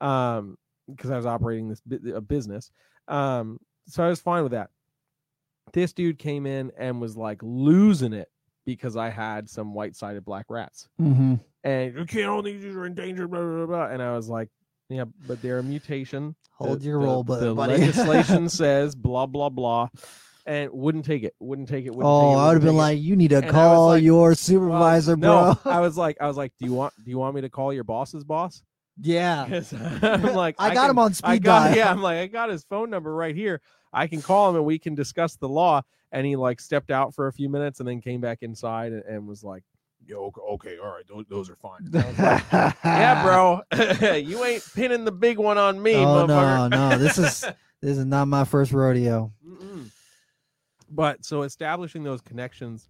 Um, because I was operating this a business. Um, so I was fine with that. This dude came in and was like losing it because I had some white-sided black rats. Mm-hmm. And you can't own these, are endangered, blah, blah, blah. And I was like, yeah, but they're a mutation. Hold The- your the- roll, bu- The buddy. legislation says blah blah blah, and wouldn't take it. Wouldn't take it. Wouldn't Oh, take it, oh, I would have been take it. like, you need to And call like, your Well, supervisor, no, bro. I was like, I was like, do you want do you want me to call your boss's boss? Yeah, I'm like, I got can- him on speed got, dial. yeah, I'm like, I got his phone number right here. I can call him and we can discuss the law. And he like stepped out for a few minutes and then came back inside and, and was like, Yo, okay, okay, all right, those, those are fine. And I was like, yeah, bro, you ain't pinning the big one on me, Oh no, no, this is this is not my first rodeo. Mm-mm. But so establishing those connections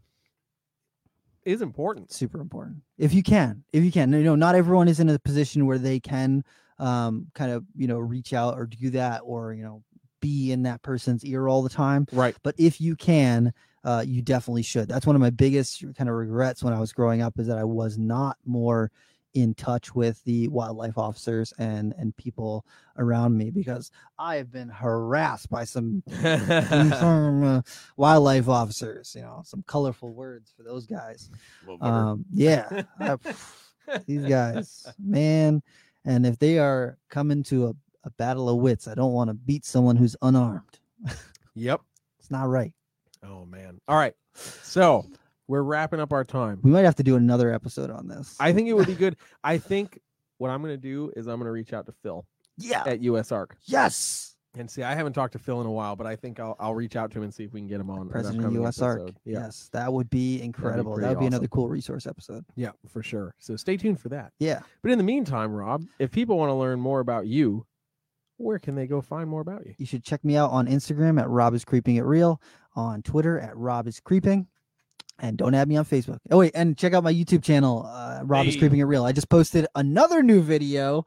is important. Super important. If you can, if you can, you know, not everyone is in a position where they can um kind of you know reach out or do that or you know be in that person's ear all the time. Right. But if you can, uh, you definitely should. That's one of my biggest kind of regrets when I was growing up is that I was not more in touch with the wildlife officers and and people around me because I have been harassed by some some, uh, wildlife officers. You know, some colorful words for those guys. Um, yeah, I- these guys, man. And if they are coming to a, a battle of wits, I don't want to beat someone who's unarmed. yep. It's not right. Oh man. All right. So we're wrapping up our time. We might have to do another episode on this. I think it would be good. I think what I'm going to do is I'm going to reach out to Phil yeah. at US USARK Yes. and see. I haven't talked to Phil in a while, but I think I'll, I'll reach out to him and see if we can get him on. President of USARK. Yeah. Yes, that would be incredible. that would be another cool resource episode. Yeah, for sure. So stay tuned for that. Yeah. But in the meantime, Rob, if people want to learn more about you, where can they go find more about you? You should check me out on Instagram at Rob is creeping it real, on Twitter at Rob is creeping, and don't add me on Facebook. Oh wait, and check out my YouTube channel, uh, Rob is creeping it real. I just posted another new video,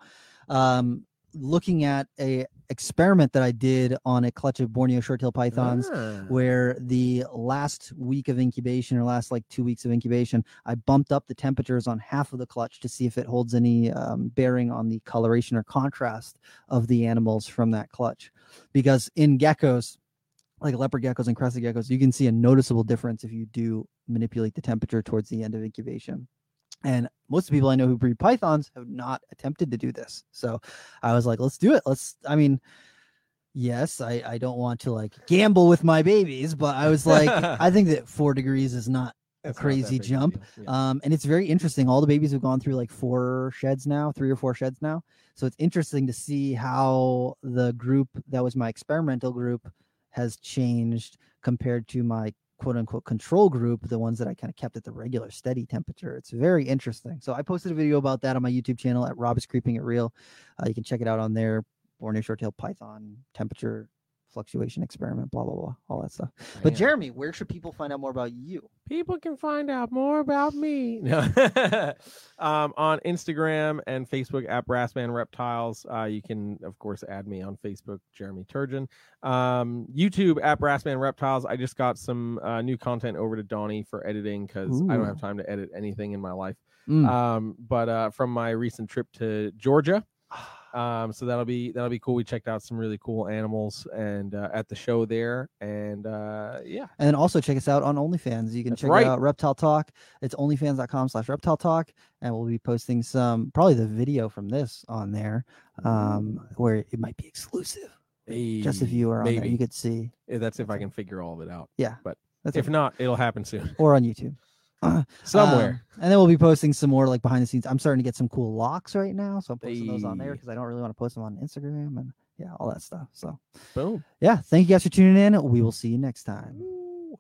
um, looking at a experiment that I did on a clutch of Borneo short-tailed pythons Ah. where the last week of incubation or last like two weeks of incubation, I bumped up the temperatures on half of the clutch to see if it holds any um, bearing on the coloration or contrast of the animals from that clutch. Because in geckos, like leopard geckos and crested geckos, you can see a noticeable difference if you do manipulate the temperature towards the end of incubation. And most of the people I know who breed pythons have not attempted to do this. So I was like, let's do it. Let's, I mean, yes, I, I don't want to like gamble with my babies, but I was like, I think that four degrees is not a That's not crazy big jump. Yeah. um, and it's very interesting. All the babies have gone through like four sheds now, three or four sheds now. So it's interesting to see how the group that was my experimental group has changed compared to my quote unquote control group, the ones that I kind of kept at the regular steady temperature. It's very interesting. So I posted a video about that on my YouTube channel at Rob is Creeping It Real. Uh, you can check it out on there. Borneo short-tailed python temperature fluctuation experiment, blah blah blah, all that stuff. But Jeremy, where should people find out more about you? people can find out more about me No. um, on Instagram and Facebook at Brassman Reptiles. Uh, you can, of course, add me on Facebook, Jeremy Turgeon. Um, YouTube at Brassman Reptiles. I just got some uh, new content over to Donnie for editing because I don't have time to edit anything in my life. Mm. Um, but uh, from my recent trip to Georgia. Um, so that'll be that'll be cool. We checked out some really cool animals and uh, at the show there, and uh, yeah, And then also check us out on OnlyFans. You can That's check right. out Reptile Talk. It's onlyfans.com slash reptile talk. And we'll be posting some, probably the video from this on there, um, where it might be exclusive. Just if you are on there, you could see. Yeah, that's if I can figure all of it out. Yeah. But That's if okay. not, it'll happen soon or on YouTube. somewhere. Um, and then we'll be posting some more like behind the scenes. I'm starting to get some cool locks right now. So I'm posting those on there because I don't really want to post them on Instagram and yeah, all that stuff. So Boom. yeah, thank you guys for tuning in. We will see you next time. Ooh.